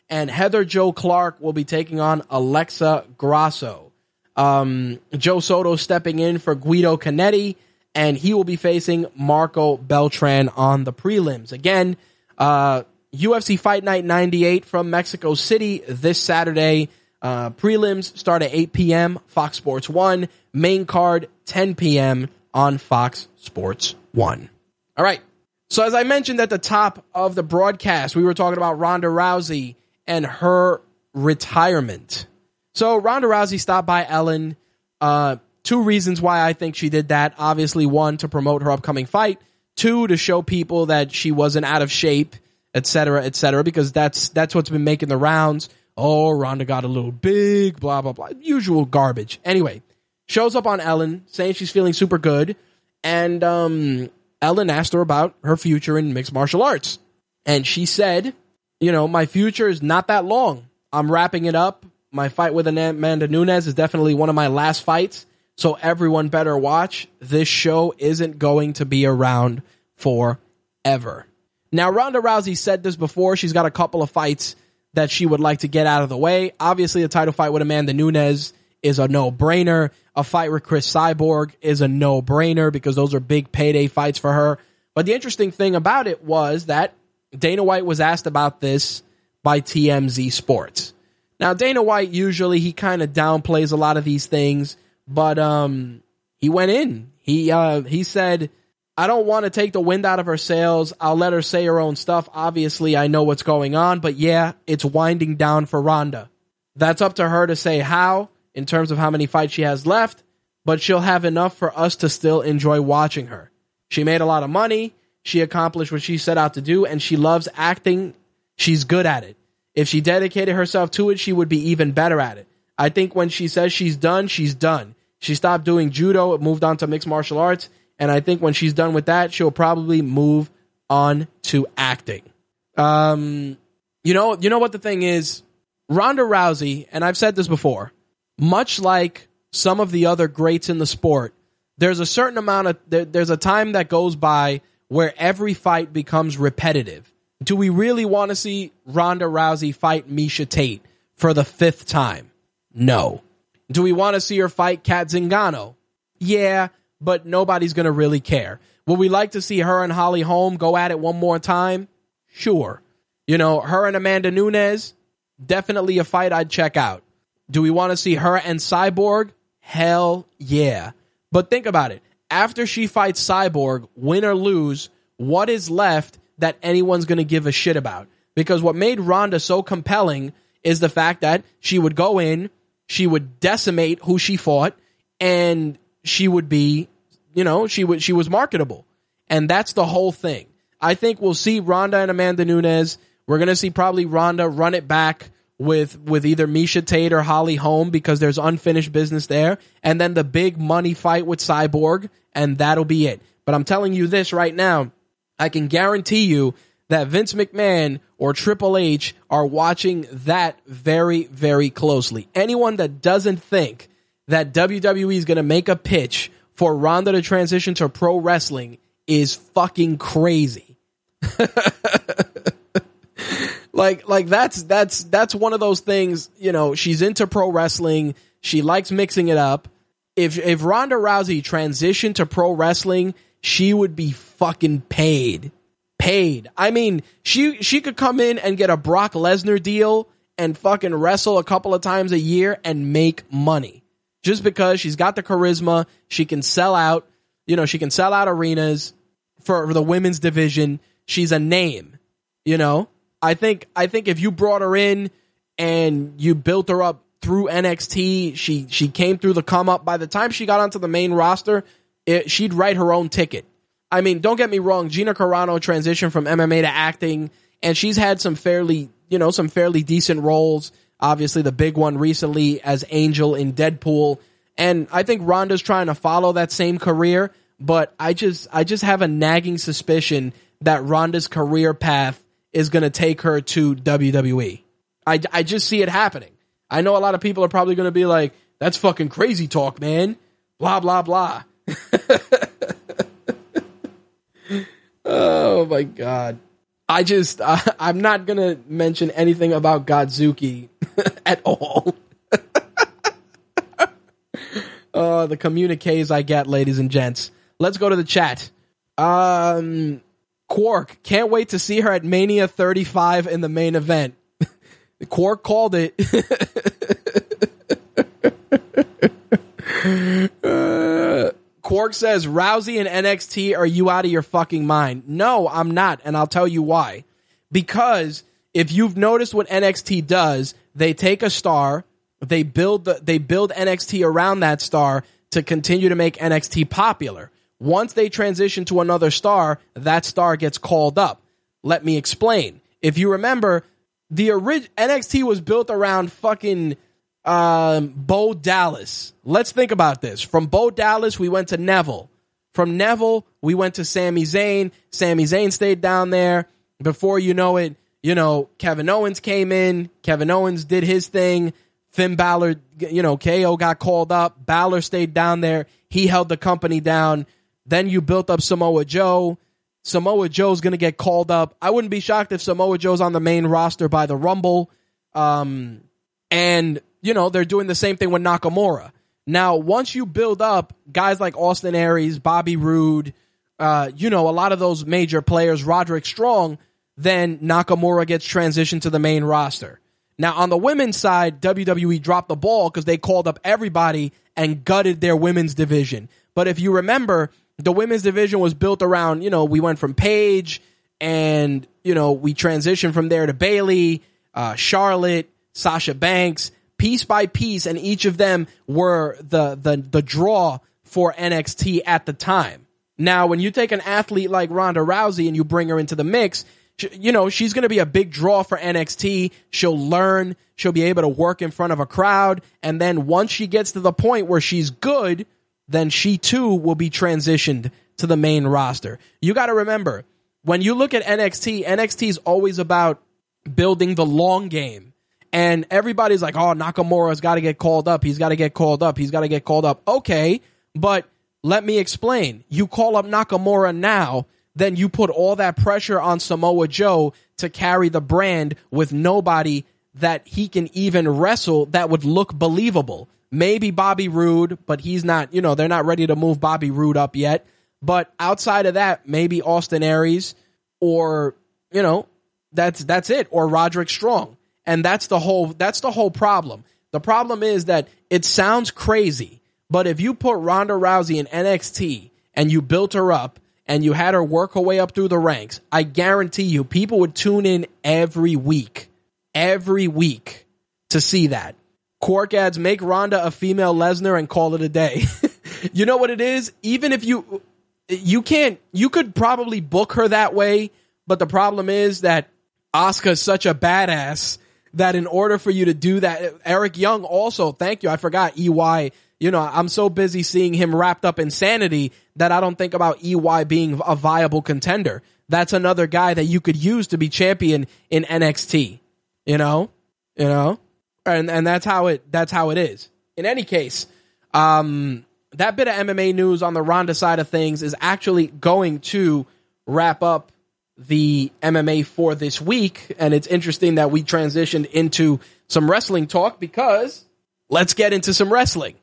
and Heather Jo Clark will be taking on Alexa Grasso. Um, Joe Soto stepping in for Guido Canetti, and he will be facing Marco Beltran on the prelims. Again, uh, UFC Fight Night 98 from Mexico City this Saturday. Uh, prelims start at 8 p.m. Fox Sports 1. Main card 10 p.m. on Fox Sports 1. All right. So as I mentioned at the top of the broadcast, we were talking about Ronda Rousey and her retirement. So Ronda Rousey stopped by Ellen. Uh, two reasons why I think she did that. Obviously, one to promote her upcoming fight. Two to show people that she wasn't out of shape et cetera, et cetera, because that's that's what's been making the rounds. Oh, Ronda got a little big, blah blah blah, usual garbage. Anyway, shows up on Ellen saying she's feeling super good, and um, Ellen asked her about her future in mixed martial arts, and she said, "You know, my future is not that long. I'm wrapping it up. My fight with Amanda Nunes is definitely one of my last fights." So everyone better watch. This show isn't going to be around forever. Now, Ronda Rousey said this before. She's got a couple of fights that she would like to get out of the way. Obviously, the title fight with Amanda Nunes is a no brainer. A fight with Cris Cyborg is a no brainer because those are big payday fights for her. But the interesting thing about it was that Dana White was asked about this by TMZ Sports. Now, Dana White usually he kind of downplays a lot of these things, but um, he went in. He uh, he said I don't want to take the wind out of her sails. I'll let her say her own stuff. Obviously, I know what's going on, but yeah, it's winding down for Ronda. That's up to her to say how, in terms of how many fights she has left, but she'll have enough for us to still enjoy watching her. She made a lot of money. She accomplished what she set out to do, and she loves acting. She's good at it. If she dedicated herself to it, she would be even better at it. I think when she says she's done, she's done. She stopped doing judo, it moved on to mixed martial arts, and I think when she's done with that, she'll probably move on to acting. Um, you know, you know what the thing is? Ronda Rousey, and I've said this before, much like some of the other greats in the sport, there's a certain amount of there, there's a time that goes by where every fight becomes repetitive. Do we really want to see Ronda Rousey fight Miesha Tate for the fifth time? No. Do we want to see her fight Cat Zingano? Yeah, but nobody's going to really care. Would we like to see her and Holly Holm go at it one more time? Sure. You know, her and Amanda Nunes, definitely a fight I'd check out. Do we want to see her and Cyborg? Hell yeah. But think about it. After she fights Cyborg, win or lose, what is left that anyone's going to give a shit about? Because what made Ronda so compelling is the fact that she would go in, she would decimate who she fought, and she would be, you know, she would she was marketable. And that's the whole thing. I think we'll see Ronda and Amanda Nunes. We're gonna see probably Ronda run it back with with either Miesha Tate or Holly Holm because there's unfinished business there, and then the big money fight with Cyborg, and that'll be it. But I'm telling you this right now, I can guarantee you that Vince McMahon or Triple H are watching that very, very closely. Anyone that doesn't think that WWE is going to make a pitch for Ronda to transition to pro wrestling is fucking crazy. like like that's that's that's one of those things, you know, she's into pro wrestling, she likes mixing it up. If if Ronda Rousey transitioned to pro wrestling, she would be fucking paid. Paid. I mean, she she could come in and get a Brock Lesnar deal and fucking wrestle a couple of times a year and make money. Just because she's got the charisma, she can sell out, you know, she can sell out arenas for the women's division. She's a name, you know? I think I think if you brought her in and you built her up through NXT, she she came through the come up. By the time she got onto the main roster, it, she'd write her own ticket. I mean, don't get me wrong, Gina Carano transitioned from MMA to acting, and she's had some fairly you know some fairly decent roles. Obviously, the big one recently as Angel in Deadpool, and I think Ronda's trying to follow that same career. But I just I just have a nagging suspicion that Ronda's career path is going to take her to WWE. I, I just see it happening. I know a lot of people are probably going to be like, that's fucking crazy talk, man. Blah, blah, blah. oh my God. I just, uh, I'm not going to mention anything about Godzuki at all. uh, the communiques I get, ladies and gents. Let's go to the chat. Um, Quark, can't wait to see her at Mania 35 in the main event. Quark called it. uh, Quark says, Rousey and NXT, are you out of your fucking mind? No, I'm not, and I'll tell you why. Because if you've noticed what NXT does, they take a star, they build the, they build NXT around that star to continue to make NXT popular. Once they transition to another star, that star gets called up. Let me explain. If you remember, the orig- NXT was built around fucking um, Bo Dallas. Let's think about this. From Bo Dallas, we went to Neville. From Neville, we went to Sami Zayn. Sami Zayn stayed down there. Before you know it, you know, Kevin Owens came in. Kevin Owens did his thing. Finn Balor, you know, KO got called up. Balor stayed down there. He held the company down. Then you built up Samoa Joe. Samoa Joe's going to get called up. I wouldn't be shocked if Samoa Joe's on the main roster by the Rumble. Um, and, you know, they're doing the same thing with Nakamura. Now, once you build up guys like Austin Aries, Bobby Roode, uh, you know, a lot of those major players, Roderick Strong, then Nakamura gets transitioned to the main roster. Now, on the women's side, WWE dropped the ball because they called up everybody and gutted their women's division. But if you remember, the women's division was built around, you know, we went from Paige and, you know, we transitioned from there to Bayley, uh, Charlotte, Sasha Banks, piece by piece, and each of them were the, the, the draw for NXT at the time. Now, when you take an athlete like Ronda Rousey and you bring her into the mix, you know, she's going to be a big draw for NXT. She'll learn. She'll be able to work in front of a crowd. And then once she gets to the point where she's good, then she too will be transitioned to the main roster. You got to remember, when you look at NXT, NXT is always about building the long game. And everybody's like, oh, Nakamura's got to get called up. He's got to get called up. He's got to get called up. Okay, but let me explain. You call up Nakamura now, then you put all that pressure on Samoa Joe to carry the brand with nobody that he can even wrestle that would look believable. Maybe Bobby Roode, but he's not, you know, they're not ready to move Bobby Roode up yet. But outside of that, maybe Austin Aries or, you know, that's that's it or Roderick Strong. And that's the whole that's the whole problem. The problem is that it sounds crazy, But if you put Ronda Rousey in NXT and you built her up and you had her work her way up through the ranks, I guarantee you people would tune in every week, every week to see that. Quark adds, make Ronda a female Lesnar and call it a day. you know what it is? Even if you, you can't, you could probably book her that way, but the problem is that Asuka is such a badass that in order for you to do that, Eric Young also, thank you, I forgot EY. You know, I'm so busy seeing him wrapped up in sanity that I don't think about EY being a viable contender. That's another guy that you could use to be champion in NXT. You know, you know, and and that's how it that's how it is. In any case, um, that bit of MMA news on the Ronda side of things is actually going to wrap up the MMA for this week. And it's interesting that we transitioned into some wrestling talk because let's get into some wrestling.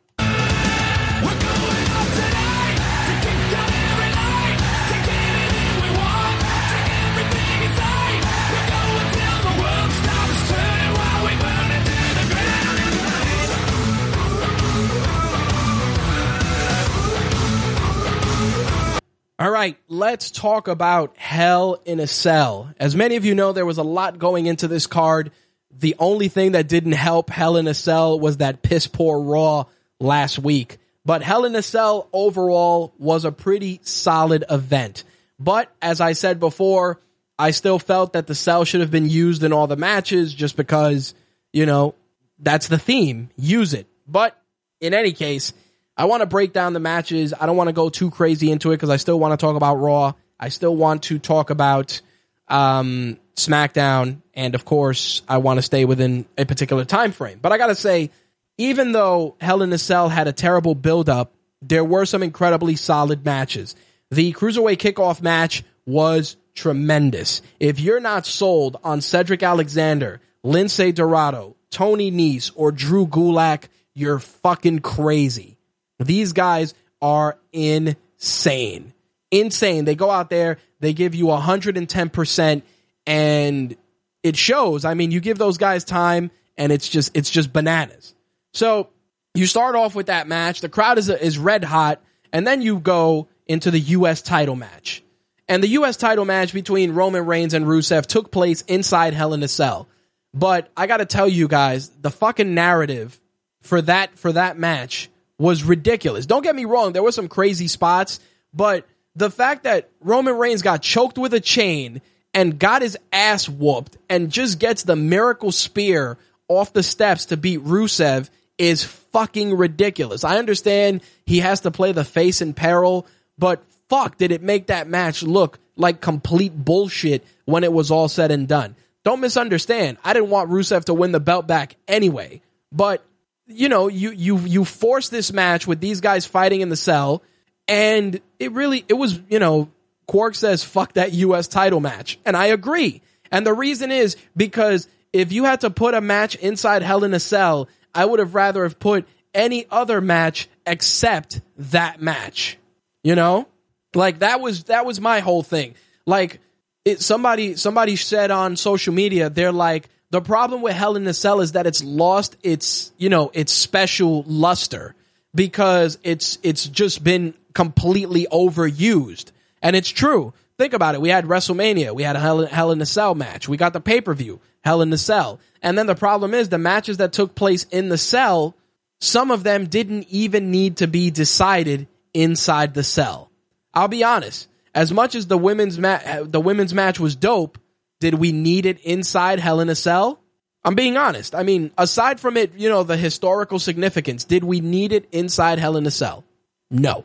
All right, let's talk about Hell in a Cell. As many of you know, there was a lot going into this card. The only thing that didn't help Hell in a Cell was that piss poor Raw last week. But Hell in a Cell overall was a pretty solid event. But as I said before, I still felt that the cell should have been used in all the matches just because, you know, that's the theme. Use it. But in any case, I want to break down the matches. I don't want to go too crazy into it because I still want to talk about Raw. I still want to talk about um, SmackDown, and of course, I want to stay within a particular time frame. But I got to say, even though Hell in a Cell had a terrible build up, there were some incredibly solid matches. The Cruiserweight kickoff match was tremendous. If you're not sold on Cedric Alexander, Lince Dorado, Tony Nese, or Drew Gulak, you're fucking crazy. These guys are insane. Insane. They go out there, they give you 110% and it shows. I mean, you give those guys time and it's just it's just bananas. So, you start off with that match, the crowd is is red hot, and then you go into the US title match. And the US title match between Roman Reigns and Rusev took place inside Hell in a Cell. But I got to tell you guys, the fucking narrative for that for that match was ridiculous. Don't get me wrong, there were some crazy spots, but the fact that Roman Reigns got choked with a chain and got his ass whooped and just gets the miracle spear off the steps to beat Rusev is fucking ridiculous. I understand he has to play the face in peril, but fuck, did it make that match look like complete bullshit when it was all said and done. Don't misunderstand. I didn't want Rusev to win the belt back anyway, but you know, you you you force this match with these guys fighting in the cell, and it really it was you know Quark says fuck that U.S. title match, and I agree. And the reason is because if you had to put a match inside Hell in a Cell, I would have rather have put any other match except that match. You know, like that was that was my whole thing. Like it, somebody somebody said on social media, they're like the problem with Hell in a Cell is that it's lost its, you know, its special luster because it's it's just been completely overused. And it's true. Think about it. We had WrestleMania. We had a Hell, Hell in a Cell match. We got the pay per view, Hell in a Cell. And then the problem is the matches that took place in the cell, some of them didn't even need to be decided inside the cell. I'll be honest. As much as the women's ma- the women's match was dope, did we need it inside Hell in a Cell? I'm being honest. I mean, aside from it, you know, the historical significance, did we need it inside Hell in a Cell? No.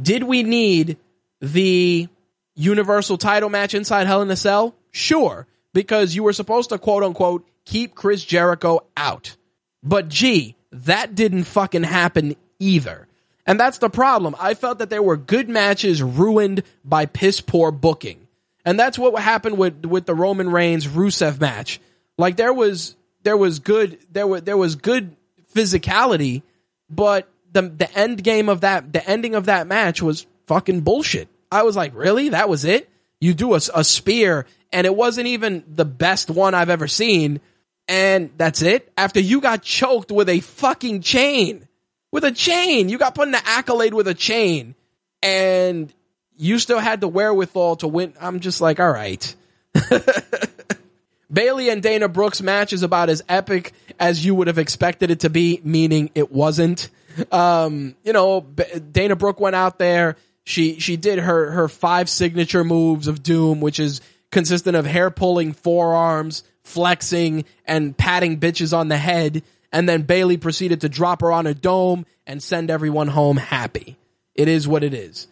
Did we need the Universal title match inside Hell in a Cell? Sure. Because you were supposed to quote unquote keep Chris Jericho out. But gee, that didn't fucking happen either. And that's the problem. I felt that there were good matches ruined by piss poor booking. And that's what happened with with the Roman Reigns Rusev match. Like there was there was good there was there was good physicality, but the the end game of that the ending of that match was fucking bullshit. I was like, really? That was it? You do a, a spear, and it wasn't even the best one I've ever seen, and that's it. After you got choked with a fucking chain, with a chain. You got put in the accolade with a chain, and you still had the wherewithal to win. I'm just like, all right. Bayley and Dana Brooke's match is about as epic as you would have expected it to be, meaning it wasn't. Um, you know, Dana Brooke went out there. She she did her her five signature moves of doom, which is consistent of hair pulling forearms, flexing, and patting bitches on the head. And then Bayley proceeded to drop her on a dome and send everyone home happy. It is what it is.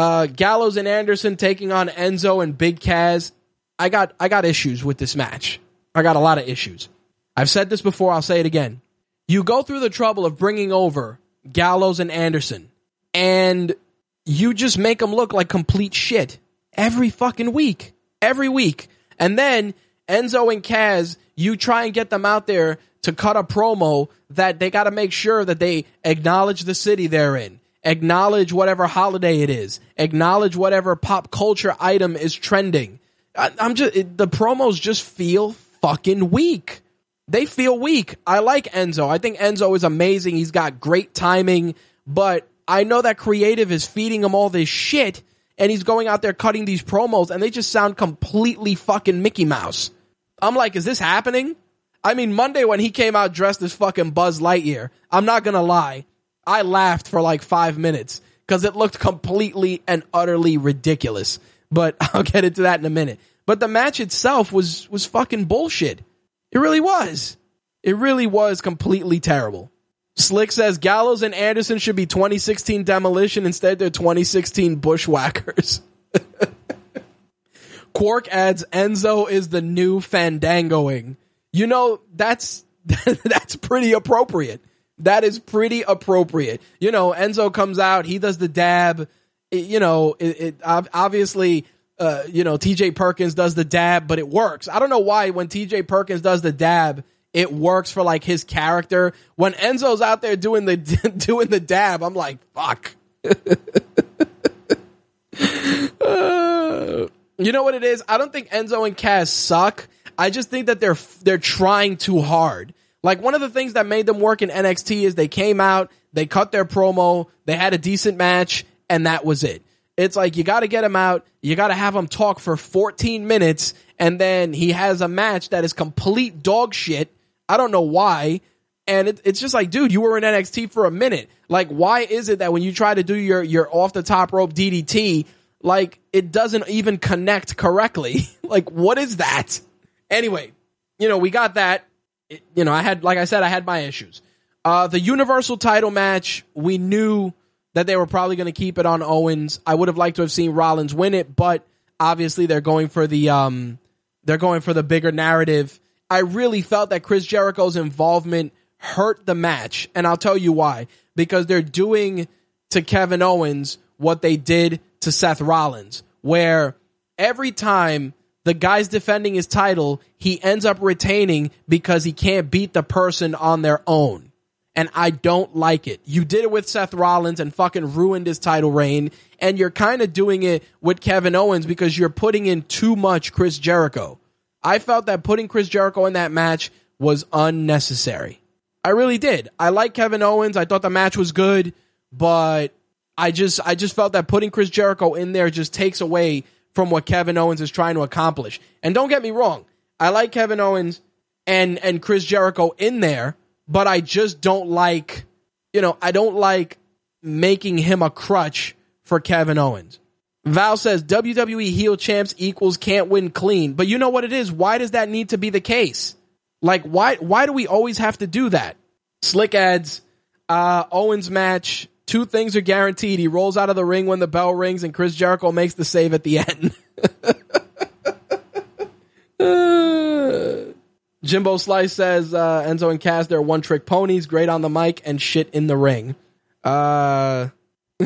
Uh, Gallows and Anderson taking on Enzo and Big Cass. I got I got issues with this match. I got a lot of issues. I've said this before, I'll say it again. You go through the trouble of bringing over Gallows and Anderson and you just make them look like complete shit every fucking week. Every week. And then Enzo and Cass, you try and get them out there to cut a promo that they got to make sure that they acknowledge the city they're in, acknowledge whatever holiday it is, acknowledge whatever pop culture item is trending, I, am just it, the promos just feel fucking weak. They feel weak. I like Enzo. I think Enzo is amazing. He's got great timing, but I know that creative is feeding him all this shit and he's going out there cutting these promos and they just sound completely fucking Mickey Mouse. I'm like, is this happening? I mean, Monday when he came out dressed as fucking Buzz Lightyear, I'm not gonna lie. I laughed for like five minutes because it looked completely and utterly ridiculous but I'll get into that in a minute. But the match itself was was fucking bullshit. It really was. It really was completely terrible. Slick says Gallows and Anderson should be 2016 Demolition instead they're 2016 Bushwhackers. Quark adds Enzo is the new Fandangoing. You know that's that's pretty appropriate. That is pretty appropriate. You know, Enzo comes out, he does the dab you know, it, it obviously, uh, you know, TJ Perkins does the dab, but it works. I don't know why when TJ Perkins does the dab, it works for like his character. When Enzo's out there doing the doing the dab, I'm like, fuck. you know what it is? I don't think Enzo and Cass suck. I just think that they're they're trying too hard. Like one of the things that made them work in NXT is they came out, they cut their promo, they had a decent match, and that was it. It's like you got to get him out. You got to have him talk for 14 minutes, and then he has a match that is complete dog shit. I don't know why. And it, it's just like, dude, you were in NXT for a minute. Like, why is it that when you try to do your your off the top rope DDT, like it doesn't even connect correctly? like, what is that? Anyway, you know, we got that. It, you know, I had, like I said, I had my issues. Uh, the Universal title match, we knew that they were probably going to keep it on Owens. I would have liked to have seen Rollins win it, but obviously they're going for the um they're going for the bigger narrative. I really felt that Chris Jericho's involvement hurt the match, and I'll tell you why. Because they're doing to Kevin Owens what they did to Seth Rollins, where every time the guy's defending his title, he ends up retaining because he can't beat the person on their own and I don't like it. You did it with Seth Rollins and fucking ruined his title reign, and you're kind of doing it with Kevin Owens because you're putting in too much Chris Jericho. I felt that putting Chris Jericho in that match was unnecessary. I really did. I like Kevin Owens. I thought the match was good, but I just I just felt that putting Chris Jericho in there just takes away from what Kevin Owens is trying to accomplish. And don't get me wrong, I like Kevin Owens and and Chris Jericho in there but I just don't like, you know, I don't like making him a crutch for Kevin Owens. Val says WWE heel champs equals can't win clean. But you know what it is? Why does that need to be the case? Like why why do we always have to do that? Slick adds uh, Owens match. Two things are guaranteed. He rolls out of the ring when the bell rings and Chris Jericho makes the save at the end. Jimbo Slice says uh, Enzo and Cass they're one trick ponies, great on the mic and shit in the ring. Uh,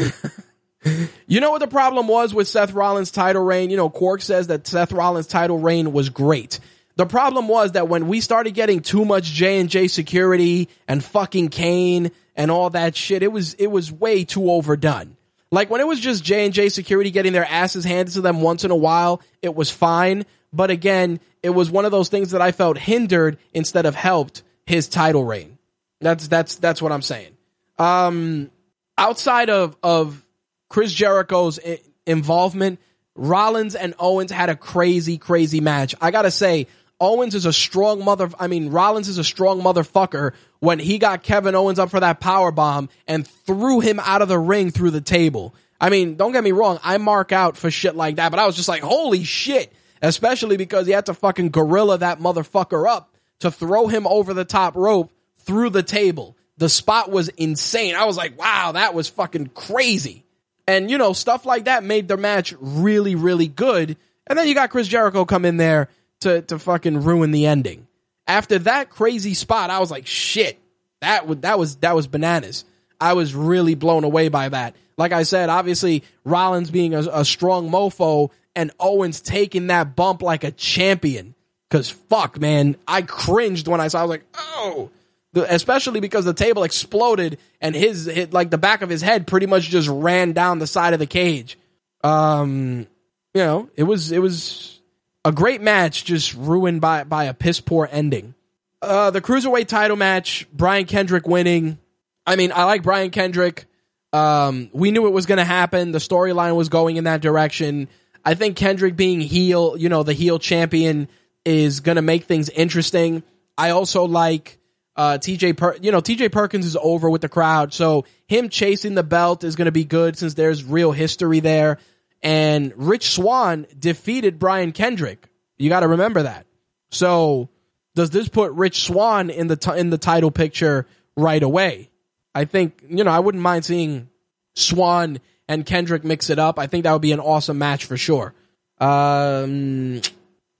you know what the problem was with Seth Rollins' title reign? You know, Quark says that Seth Rollins' title reign was great. The problem was that when we started getting too much J and J security and fucking Kane and all that shit, it was it was way too overdone. Like when it was just J and J security getting their asses handed to them once in a while, it was fine. But again, it was one of those things that I felt hindered instead of helped his title reign. That's that's that's what I'm saying. Um, outside of of Chris Jericho's I- involvement, Rollins and Owens had a crazy, crazy match. I gotta say, Owens is a strong mother. I mean, Rollins is a strong motherfucker when he got Kevin Owens up for that power bomb and threw him out of the ring through the table. I mean, don't get me wrong, I mark out for shit like that, but I was just like, holy shit. Especially because he had to fucking gorilla that motherfucker up to throw him over the top rope through the table. The spot was insane. I was like, wow, that was fucking crazy. And you know, stuff like that made the match really, really good. And then you got Chris Jericho come in there to, to fucking ruin the ending. After that crazy spot, I was like, shit, that would, that was, that was bananas. I was really blown away by that. Like I said, obviously Rollins being a, a strong mofo and Owens taking that bump like a champion. Cause fuck, man, I cringed when I saw, I was like, oh, especially because the table exploded and his, hit, like the back of his head pretty much just ran down the side of the cage. Um, you know, it was, it was a great match, just ruined by, by a piss poor ending. Uh, the cruiserweight title match, Brian Kendrick winning. I mean, I like Brian Kendrick. Um, we knew it was going to happen. The storyline was going in that direction. I think Kendrick being heel, you know, the heel champion is going to make things interesting. I also like uh, TJ, per- you know, TJ Perkins is over with the crowd, so him chasing the belt is going to be good since there's real history there. And Rich Swann defeated Brian Kendrick. You got to remember that. So, does this put Rich Swann in the t- in the title picture right away? I think you know I wouldn't mind seeing Swann and Kendrick mix it up. I think that would be an awesome match for sure. Um,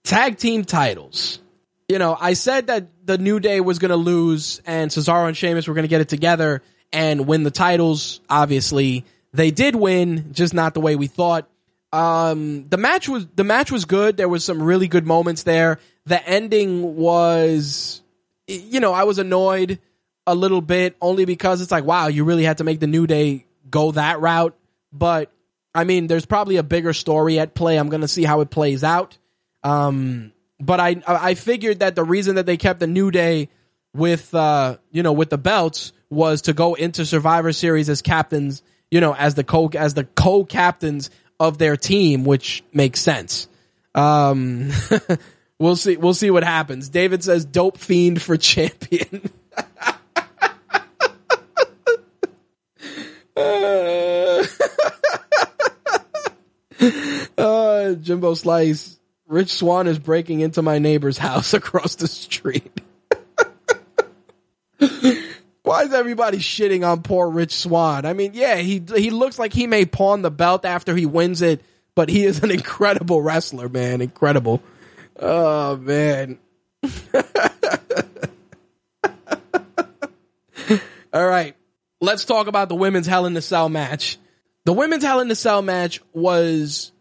tag team titles. You know, I said that the New Day was going to lose and Cesaro and Sheamus were going to get it together and win the titles. Obviously, they did win, just not the way we thought. Um, the match was the match was good. There was some really good moments there. The ending was, you know, I was annoyed a little bit only because it's like, wow, you really had to make the New Day go that route. But I mean, there's probably a bigger story at play. I'm to see how it plays out. Um, but I I figured that the reason that they kept the New Day with uh you know with the belts was to go into Survivor Series as captains, you know, as the co as the co-captains of their team, which makes sense. Um we'll see we'll see what happens. David says dope fiend for champion. uh, uh, Jimbo Slice. Rich Swann is breaking into my neighbor's house across the street. Why is everybody shitting on poor Rich Swann? I mean, yeah, he he looks like he may pawn the belt after he wins it, but he is an incredible wrestler, man. Incredible. Oh man. All right. Let's talk about the women's Hell in the Cell match. The women's Hell in the Cell match was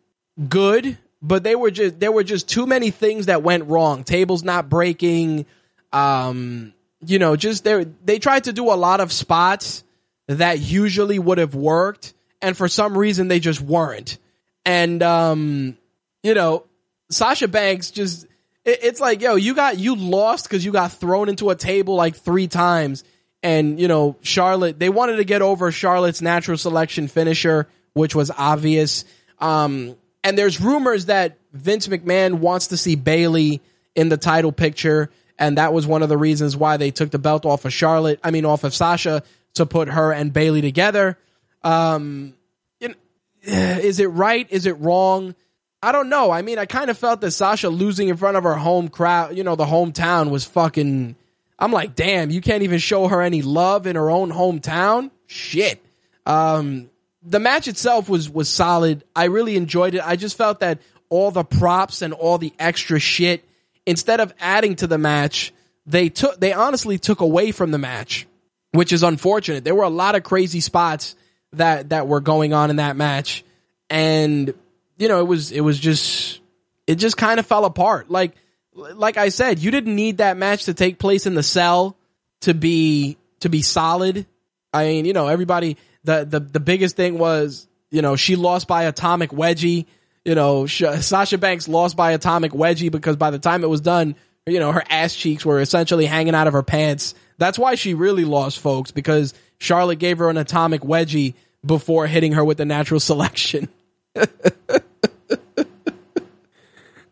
good, but they were just there were just too many things that went wrong. Tables not breaking, um, you know, just they they tried to do a lot of spots that usually would have worked, and for some reason they just weren't. And um, you know, Sasha Banks just it, it's like, yo, you got you lost because you got thrown into a table like three times. And, you know, Charlotte, they wanted to get over Charlotte's natural selection finisher, which was obvious. Um, and there's rumors that Vince McMahon wants to see Bayley in the title picture. And that was one of the reasons why they took the belt off of Charlotte, I mean, off of Sasha to put her and Bayley together. Um, is it right? Is it wrong? I don't know. I mean, I kind of felt that Sasha losing in front of her home crowd, you know, the hometown was fucking. I'm like, damn, you can't even show her any love in her own hometown. Shit. Um, the match itself was was solid. I really enjoyed it. I just felt that all the props and all the extra shit, instead of adding to the match, they took they honestly took away from the match, which is unfortunate. There were a lot of crazy spots that that were going on in that match, and you know it was it was just it just kind of fell apart. Like like I said, you didn't need that match to take place in the cell to be to be solid. I mean, you know, everybody the the the biggest thing was, you know, she lost by atomic wedgie. You know, Sasha Banks lost by atomic wedgie because by the time it was done, you know, her ass cheeks were essentially hanging out of her pants. That's why she really lost, folks, because Charlotte gave her an atomic wedgie before hitting her with the natural selection.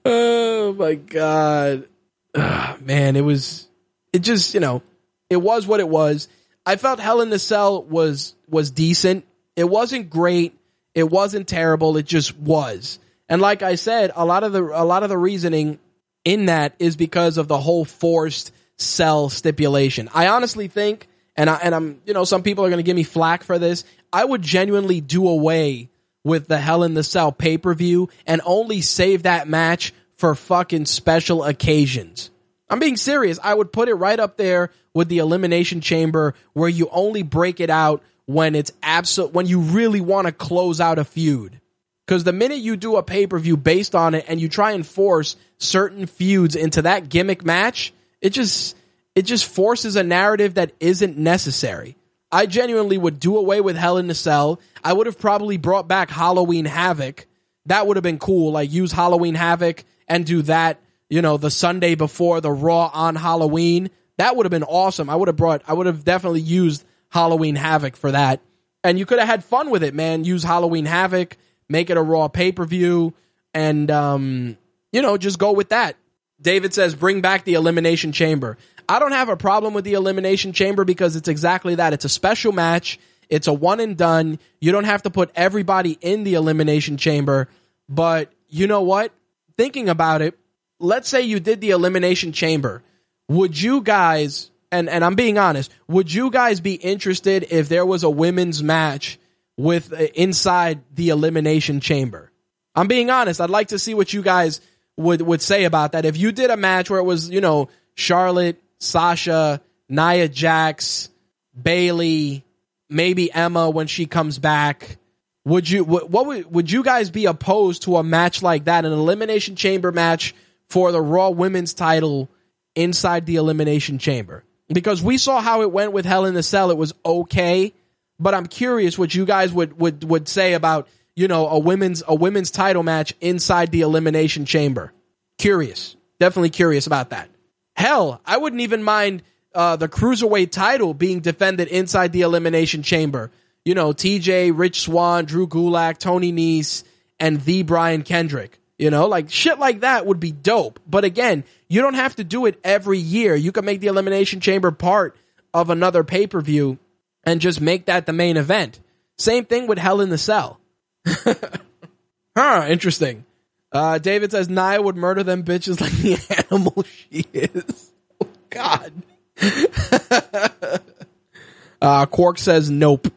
oh my god. Ugh, man, it was it just, you know, it was what it was. I felt Hell in the Cell was was decent. It wasn't great. It wasn't terrible. It just was. And like I said, a lot of the a lot of the reasoning in that is because of the whole forced cell stipulation. I honestly think, and I and I'm you know some people are going to give me flack for this. I would genuinely do away with the Hell in the Cell pay per view and only save that match for fucking special occasions. I'm being serious. I would put it right up there with the Elimination Chamber where you only break it out when it's absolute, when you really want to close out a feud. Because the minute you do a pay per view based on it and you try and force certain feuds into that gimmick match, it just, it just forces a narrative that isn't necessary. I genuinely would do away with Hell in the Cell. I would have probably brought back Halloween Havoc. That would have been cool. Like use Halloween Havoc and do that, you know, the Sunday before the Raw on Halloween. That would have been awesome. I would have brought, I would have definitely used Halloween Havoc for that. And you could have had fun with it, man. Use Halloween Havoc, make it a Raw pay per view, and, um, you know, just go with that. David says, bring back the Elimination Chamber. I don't have a problem with the Elimination Chamber because it's exactly that. It's a special match. It's a one and done. You don't have to put everybody in the Elimination Chamber. But you know what? Thinking about it, let's say you did the Elimination Chamber. Would you guys, and, and I'm being honest, would you guys be interested if there was a women's match with uh, inside the Elimination Chamber? I'm being honest. I'd like to see what you guys would would say about that. If you did a match where it was, you know, Charlotte, Sasha, Nia Jax, Bayley, maybe Emma when she comes back, would you what, would would you guys be opposed to a match like that, an elimination chamber match for the Raw Women's title inside the elimination chamber? Because we saw how it went with Hell in the Cell, it was okay, but I'm curious what you guys would would would say about you know a women's a women's title match inside the elimination chamber. Curious, definitely curious about that. Hell, I wouldn't even mind uh, the cruiserweight title being defended inside the elimination chamber. You know, TJ, Rich Swann, Drew Gulak, Tony Nese, and the Brian Kendrick. You know, like shit like that would be dope. But again, you don't have to do it every year. You can make the elimination chamber part of another pay per view and just make that the main event. Same thing with Hell in the Cell. huh, interesting. Uh, David says Nia would murder them bitches like the animal she is. Oh, God. uh, Quark says nope.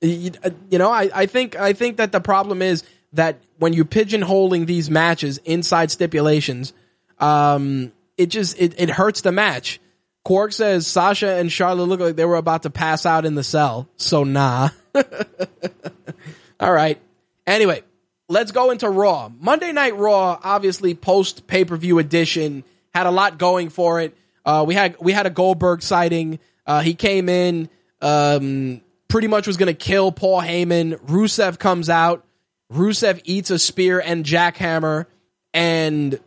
You, you know, I, I think I think that the problem is that when you're pigeonholing these matches inside stipulations, um, it just it, it hurts the match. Quark says Sasha and Charlotte look like they were about to pass out in the cell, so nah. All right. Anyway, let's go into Raw. Monday Night Raw, obviously post pay per view edition, had a lot going for it. Uh, we had we had a Goldberg sighting. Uh, he came in, um, pretty much was going to kill Paul Heyman. Rusev comes out. Rusev eats a spear and jackhammer, and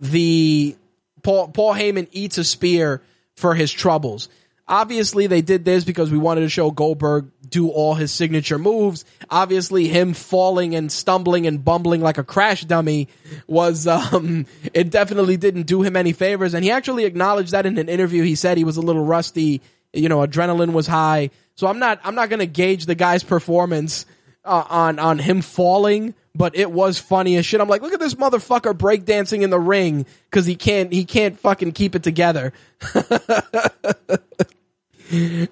the Paul Paul Heyman eats a spear for his troubles. Obviously, they did this because we wanted to show Goldberg do all his signature moves. Obviously, him falling and stumbling and bumbling like a crash dummy was, um, it definitely didn't do him any favors. And he actually acknowledged that in an interview. He said he was a little rusty. You know, adrenaline was high. So I'm not, I'm not going to gauge the guy's performance uh, on, on him falling, but it was funny as shit. I'm like, look at this motherfucker breakdancing in the ring because he can't, he can't fucking keep it together.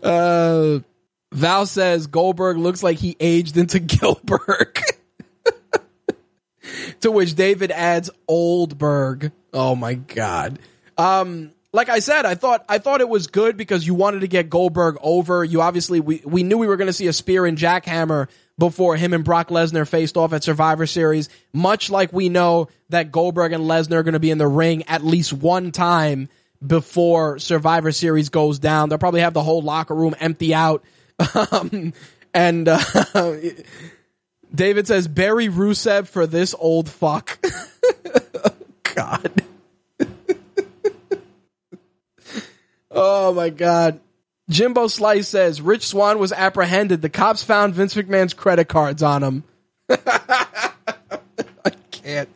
uh, Val says Goldberg looks like he aged into Gillberg. to which David adds Oldberg. Oh my god. Um, like I said, I thought I thought it was good because you wanted to get Goldberg over. You obviously we we knew we were going to see a spear and jackhammer before him and Brock Lesnar faced off at Survivor Series. Much like we know that Goldberg and Lesnar are going to be in the ring at least one time before Survivor Series goes down. They'll probably have the whole locker room empty out um, and uh, David says, "Bury Rusev for this old fuck." God. oh my God. Jimbo Slice says Rich Swann was apprehended. The cops found Vince McMahon's credit cards on him. I can't.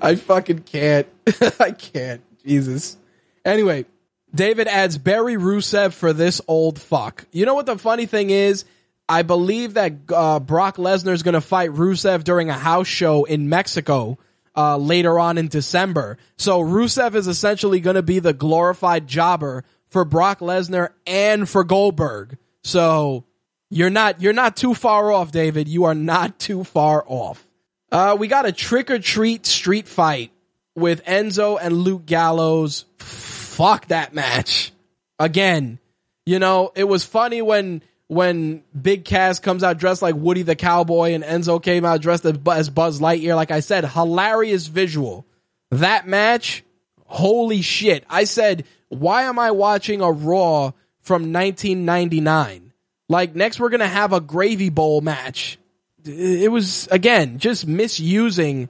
I fucking can't. I can't. Jesus. Anyway, David adds Barry Rusev for this old fuck. You know what the funny thing is? I believe that uh, Brock Lesnar is going to fight Rusev during a house show in Mexico uh, later on in December. So Rusev is essentially going to be the glorified jobber for Brock Lesnar and for Goldberg. So you're not you're not too far off, David. You are not too far off. Uh, we got a trick or treat street fight with Enzo and Luke Gallows. Fuck that match. Again, you know, it was funny when when Big Cass comes out dressed like Woody the Cowboy and Enzo came out dressed as Buzz Lightyear. Like I said, hilarious visual. That match, holy shit. I said, why am I watching a Raw from 1999? Like next we're going to have a gravy bowl match. It was, again, just misusing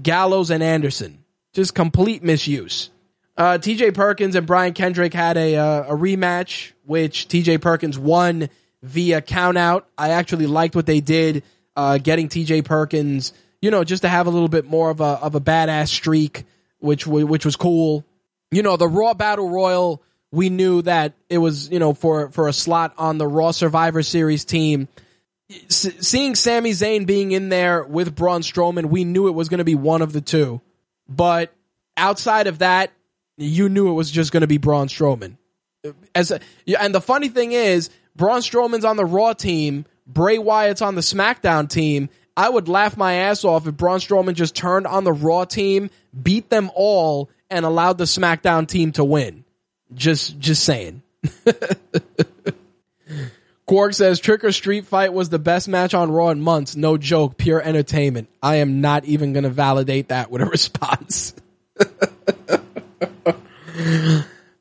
Gallows and Anderson. Just complete misuse. Uh, TJ Perkins and Brian Kendrick had a, uh, a rematch, which TJ Perkins won via countout. I actually liked what they did, uh, getting T.J. Perkins, you know, just to have a little bit more of a of a badass streak, which which was cool. You know, the Raw Battle Royal, we knew that it was you know for for a slot on the Raw Survivor Series team. S- seeing Sami Zayn being in there with Braun Strowman, we knew it was going to be one of the two. But outside of that, you knew it was just going to be Braun Strowman. As a, and the funny thing is, Braun Strowman's on the Raw team, Bray Wyatt's on the SmackDown team. I would laugh my ass off if Braun Strowman just turned on the Raw team, beat them all, and allowed the SmackDown team to win. Just, just saying. Quark says Trick or Street Fight was the best match on Raw in months. No joke, pure entertainment. I am not even going to validate that with a response.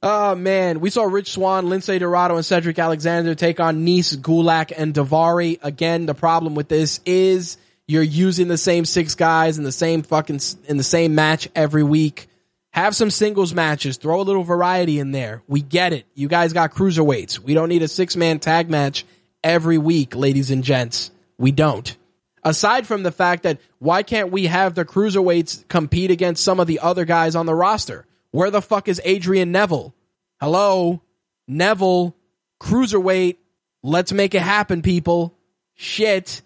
Oh man, we saw Rich Swann, Lince Dorado, and Cedric Alexander take on Nese, Gulak, and Daivari. Again, the problem with this is you're using the same six guys in the same fucking in the same match every week. Have some singles matches. Throw a little variety in there. We get it. You guys got cruiserweights. We don't need a six man tag match every week, ladies and gents. We don't. Aside from the fact that why can't we have the cruiserweights compete against some of the other guys on the roster? Where the fuck is Adrian Neville? Hello? Neville, cruiserweight. Let's make it happen, people. Shit.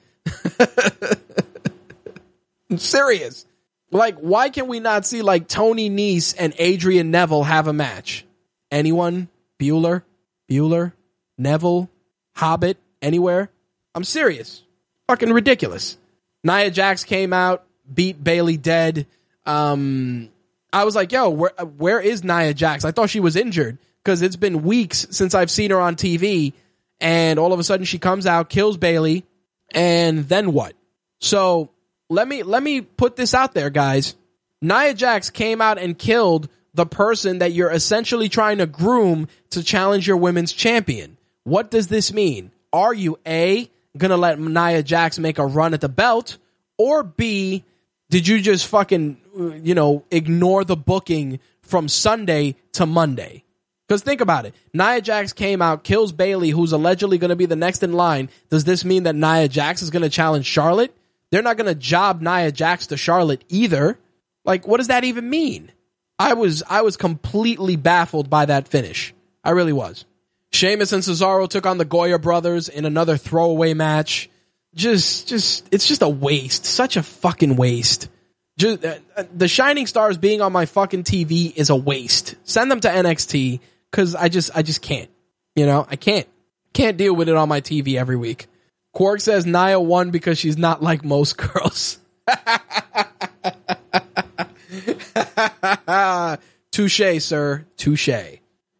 I'm serious. Like, why can we not see like Tony Nese and Adrian Neville have a match? Anyone? Bueller? Bueller? Neville? Hobbit? Anywhere? I'm serious. Fucking ridiculous. Nia Jax came out, beat Bayley dead. Um, I was like, yo, where where is Nia Jax? I thought she was injured because it's been weeks since I've seen her on TV, and all of a sudden she comes out, kills Bayley, and then what? So let me let me put this out there, guys. Nia Jax came out and killed the person that you're essentially trying to groom to challenge your women's champion. What does this mean? Are you A, gonna let Nia Jax make a run at the belt, or B, did you just fucking, you know, ignore the booking from Sunday to Monday? Because think about it. Nia Jax came out, kills Bayley, who's allegedly to be the next in line. Does this mean that Nia Jax is to challenge Charlotte? They're not going to job Nia Jax to Charlotte either. Like, what does that even mean? I was, I was completely baffled by that finish. I really was. Sheamus and Cesaro took on the Goya brothers in another throwaway match just just it's just a waste such a fucking waste just uh, uh the shining stars being on my fucking tv is a waste send them to nxt because i just i just can't you know i can't can't deal with it on my tv every week quark says nia won because she's not like most girls. Touche sir. Touche.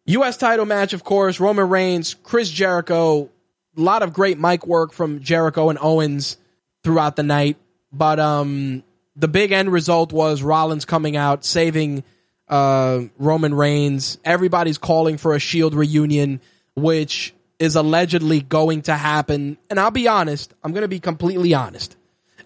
Us title match of course. Roman reigns chris jericho. A lot of great mic work from Jericho and Owens throughout the night, but um, the big end result was Rollins coming out, saving uh, Roman Reigns. Everybody's calling for a Shield reunion, which is allegedly going to happen. And I'll be honest, I'm going to be completely honest.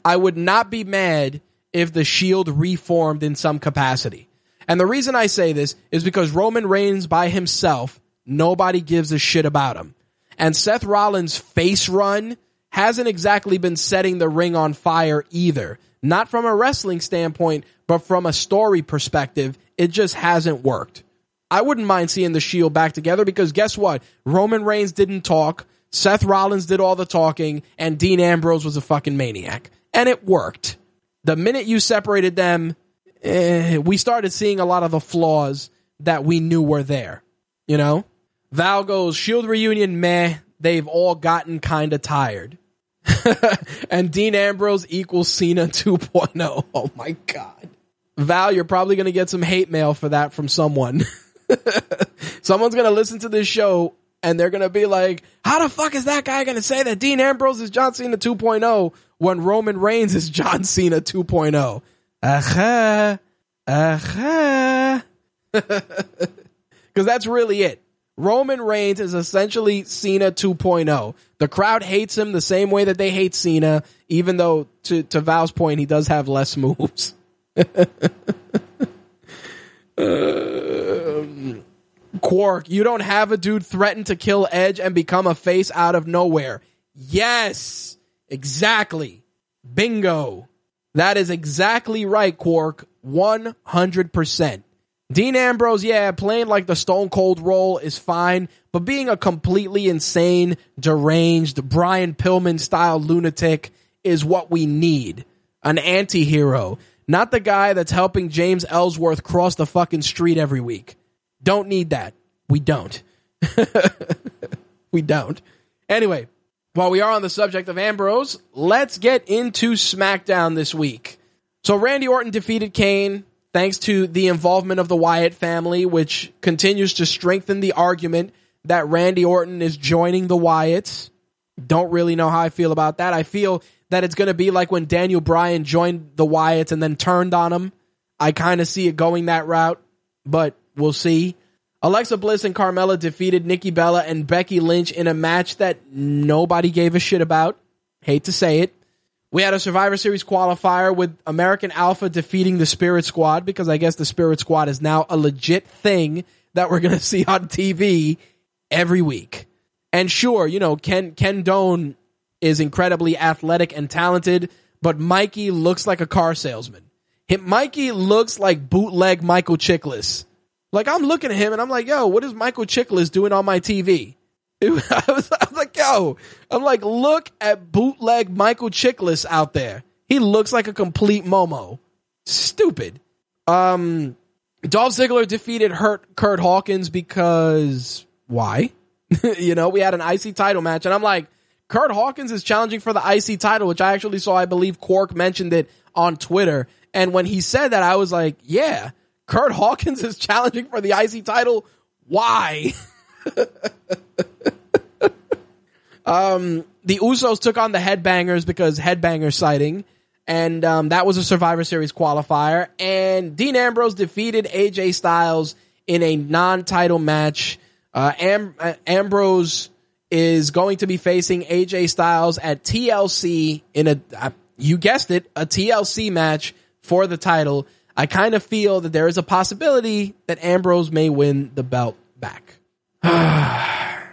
I would not be mad if the Shield reformed in some capacity. And the reason I say this is because Roman Reigns by himself, nobody gives a shit about him. And Seth Rollins' face run hasn't exactly been setting the ring on fire either. Not from a wrestling standpoint, but from a story perspective, it just hasn't worked. I wouldn't mind seeing the Shield back together because guess what? Roman Reigns didn't talk. Seth Rollins did all the talking and Dean Ambrose was a fucking maniac. And it worked. The minute you separated them, eh, we started seeing a lot of the flaws that we knew were there. You know? Val goes, Shield reunion, meh. They've all gotten kind of tired. and Dean Ambrose equals Cena 2.0. Oh my God. Val, you're probably going to get some hate mail for that from someone. Someone's to listen to this show and they're to be like, how the fuck is that guy to say that Dean Ambrose is John Cena 2.0 when Roman Reigns is John Cena 2.0? Aha. Aha. Because that's really it. Roman Reigns is essentially Cena 2.0. The crowd hates him the same way that they hate Cena, even though, to, to Val's point, he does have less moves. um, Quark, you don't have a dude threaten to kill Edge and become a face out of nowhere. Yes, exactly. Bingo. That is exactly right, Quark. 100%. Dean Ambrose, yeah, playing like the Stone Cold role is fine, but being a completely insane, deranged, Brian Pillman style lunatic is what we need. An anti hero, not the guy that's helping James Ellsworth cross the fucking street every week. Don't need that. We don't. we don't. Anyway, while we are on the subject of Ambrose, let's get into SmackDown this week. So Randy Orton defeated Kane thanks to the involvement of the Wyatt family, which continues to strengthen the argument that Randy Orton is joining the Wyatts. Don't really know how I feel about that. I feel that it's going to be like when Daniel Bryan joined the Wyatts and then turned on them. I kind of see it going that route, but we'll see. Alexa Bliss and Carmella defeated Nikki Bella and Becky Lynch in a match that nobody gave a shit about. Hate to say it. We had a Survivor Series qualifier with American Alpha defeating the Spirit Squad because I guess the Spirit Squad is now a legit thing that we're going to see on TV every week. And sure, you know, Ken Ken Doane is incredibly athletic and talented, but Mikey looks like a car salesman. Mikey looks like bootleg Michael Chiklis. Like I'm looking at him and I'm like, yo, what is Michael Chiklis doing on my TV? I, was, I was like, yo, I'm like, look at bootleg Michael Chiklis out there. He looks like a complete Momo. Stupid. Um, Dolph Ziggler defeated Hurt Kurt Hawkins because why? you know, we had an IC title match, and I'm like, Kurt Hawkins is challenging for the IC title, which I actually saw. I believe Quark mentioned it on Twitter, and when he said that, I was like, yeah, Kurt Hawkins is challenging for the IC title. Why? um, the Usos took on the Headbangers because Headbanger sighting, and um, that was a Survivor Series qualifier. And Dean Ambrose defeated AJ Styles in a non-title match. Uh, Am- uh, Ambrose is going to be facing AJ Styles at TLC in a, uh, you guessed it, a TLC match for the title. I kind of feel that there is a possibility that Ambrose may win the belt back. I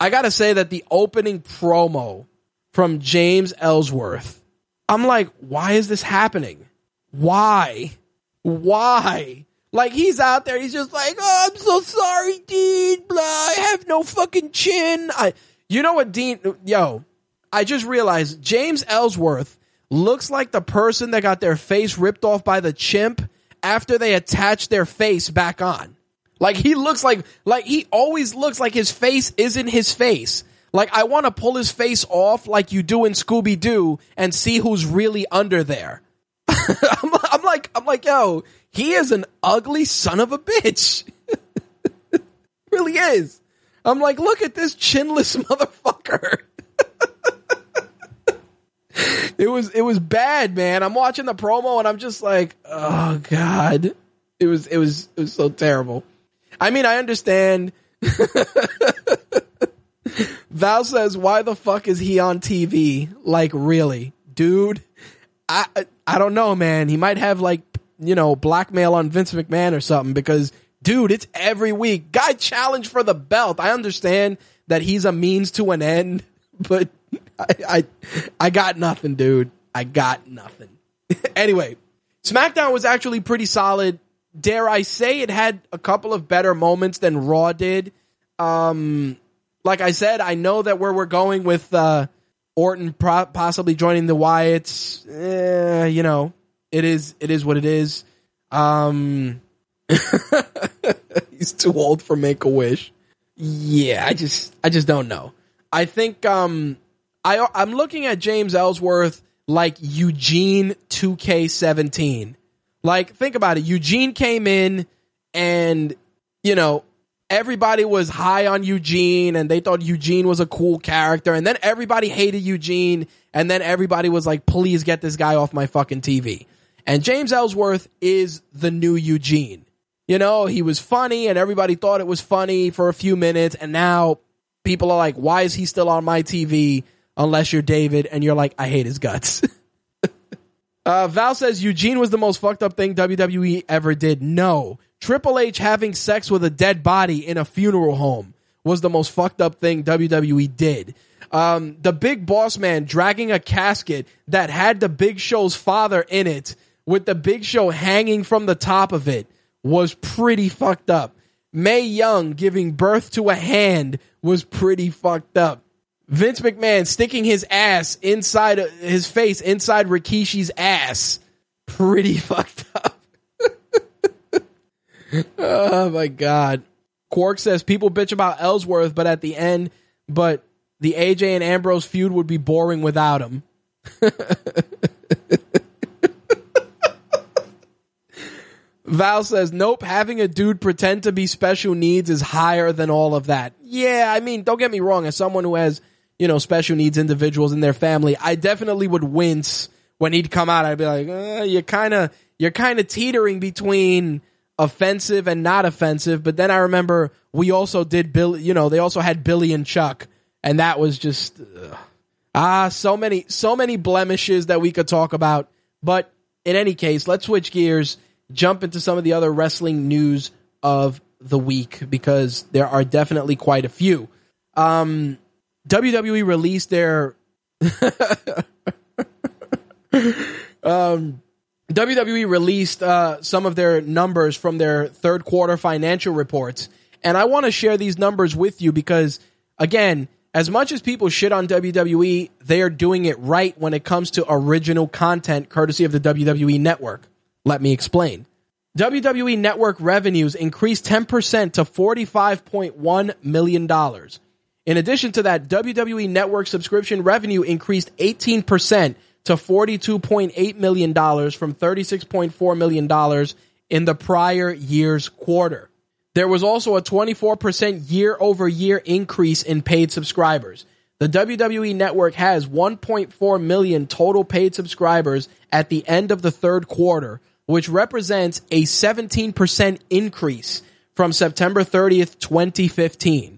gotta say that the opening promo from James Ellsworth, I'm like, why is this happening? Why? Why? Like he's out there, he's just like, oh, I'm so sorry, Dean. Blah, I have no fucking chin. I, you know what, Dean? Yo, I just realized James Ellsworth looks like the person that got their face ripped off by the chimp after they attached their face back on. Like he looks like, like he always looks like his face isn't his face. Like I want to pull his face off like you do in Scooby Doo and see who's really under there. I'm, I'm, like, I'm like, yo, he is an ugly son of a bitch. really is. I'm like, look at this chinless motherfucker. It was, it was bad, man. I'm watching the promo and I'm just like, oh god. It was, it was, it was so terrible. I mean, I understand. Val says, "Why the fuck is he on TV? Like, really, dude? I I don't know, man. He might have like you know blackmail on Vince McMahon or something because dude, it's every week. Guy challenged for the belt. I understand that he's a means to an end, but I, I, I got nothing, dude. I got nothing. anyway, SmackDown was actually pretty solid. Dare I say it had a couple of better moments than Raw did. Um, like I said, I know that where we're going with uh, Orton pro- possibly joining the Wyatts, eh, you know, it is it is what it is. Um, he's too old for Make a Wish. Yeah, I just I just don't know. I think um I I'm looking at James Ellsworth like Eugene 2K17. Like think about it. Eugene came in and you know, everybody was high on Eugene and they thought Eugene was a cool character and then everybody hated Eugene and then everybody was like please get this guy off my fucking TV. And James Ellsworth is the new Eugene. You know, he was funny and everybody thought it was funny for a few minutes and now people are like why is he still on my TV unless you're David and you're like I hate his guts. uh, Val says Eugene was the most fucked up thing WWE ever did. No. Triple H having sex with a dead body in a funeral home was the most fucked up thing WWE did. Um, the big boss man dragging a casket that had the big show's father in it with the big show hanging from the top of it was pretty fucked up. Mae Young giving birth to a hand was pretty fucked up. Vince McMahon sticking his ass inside his face inside Rikishi's ass. Pretty fucked up. oh my god. Quark says people bitch about Ellsworth, but at the end, but the AJ and Ambrose feud would be boring without him. Val says, nope, having a dude pretend to be special needs is higher than all of that. Yeah, I mean, don't get me wrong, as someone who has, you know, special needs individuals in their family, I definitely would wince when he'd come out. I'd be like, uh, you're kind of, you're kind of teetering between offensive and not offensive. But then I remember we also did Bill, you know, they also had Billy and Chuck, and that was just, ah, so many, so many blemishes that we could talk about. But in any case, let's switch gears jump into some of the other wrestling news of the week because there are definitely quite a few. Um, WWE released their um, WWE released uh, some of their numbers from their third quarter financial reports, and I want to share these numbers with you because, again, as much as people shit on WWE, they are doing it right when it comes to original content courtesy of the WWE network. Let me explain. WWE Network revenues increased 10% to $45.1 million. In addition to that, WWE Network subscription revenue increased 18% to $42.8 million from $36.4 million in the prior year's quarter. There was also a 24% year over year increase in paid subscribers. The WWE network has 1.4 million total paid subscribers at the end of the third quarter, which represents a 17% increase from September 30th, 2015.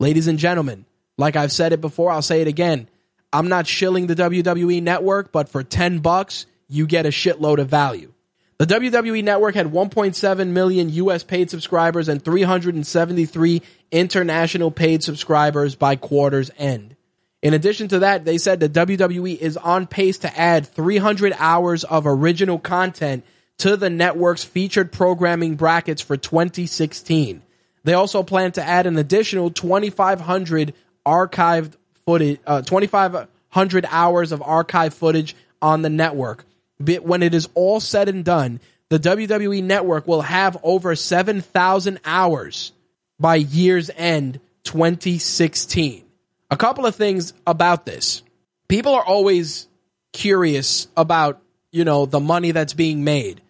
Ladies and gentlemen, like I've said it before, I'll say it again. I'm not shilling the WWE network, but for 10 bucks, you get a shitload of value. The WWE network had 1.7 million US paid subscribers and 373 international paid subscribers by quarter's end. In addition to that, they said the WWE is on pace to add 300 hours of original content to the network's featured programming brackets for 2016. They also plan to add an additional 2,500 archived footage, uh, 2,500 hours of archive footage on the network. When it is all said and done, the WWE network will have over 7,000 hours by year's end 2016. A couple of things about this. People are always curious about, you know, the money that's being made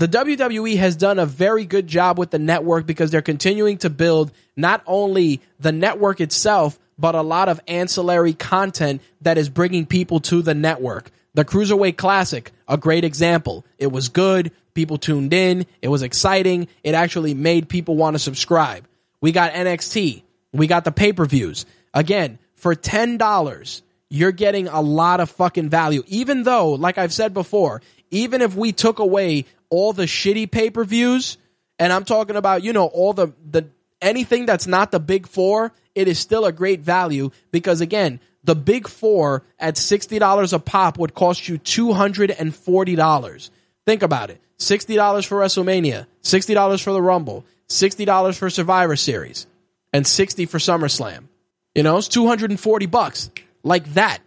the WWE has done a very good job with the network because they're continuing to build not only the network itself, but a lot of ancillary content that is bringing people to the network. The Cruiserweight Classic, a great example. It was good. People tuned in. It was exciting. It actually made people want to subscribe. We got NXT. We got the pay per views. Again, for $10, you're getting a lot of fucking value. Even though, like I've said before, even if we took away all the shitty pay per views And I'm talking about, you know, all the, the, anything that's not the big four, it is still a great value because again, the big four at $60 a pop would cost you $240. Think about it. $60 for WrestleMania, $60 for the Rumble, $60 for Survivor Series, and 60 for SummerSlam. You know, it's 240 bucks like that.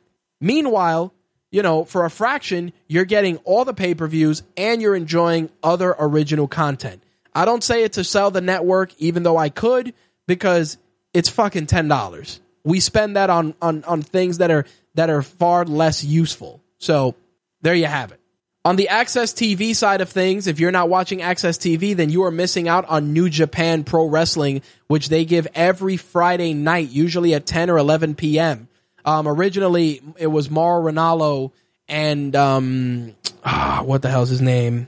Meanwhile, you know, for a fraction, you're getting all the pay-per-views and you're enjoying other original content. I don't say it to sell the network, even though I could, because it's fucking ten dollars. We spend that on, on on things that are that are far less useful. So there you have it. On the AXS TV side of things, if you're not watching AXS TV, then you are missing out on New Japan Pro Wrestling, which they give every Friday night, usually at 10 or 11 p.m. Um, originally, it was Mauro Ranallo and um, ah, what the hell's his name?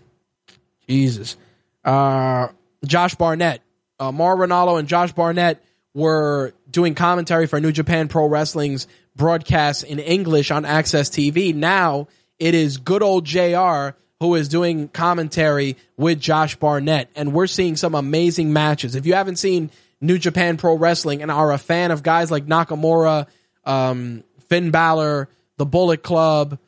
Jesus, uh, Josh Barnett. Uh, Mauro Ranallo and Josh Barnett were doing commentary for New Japan Pro Wrestling's broadcast in English on AXS TV. Now it is good old JR who is doing commentary with Josh Barnett, and we're seeing some amazing matches. If you haven't seen New Japan Pro Wrestling and are a fan of guys like Nakamura, um, Finn Balor, the Bullet Club,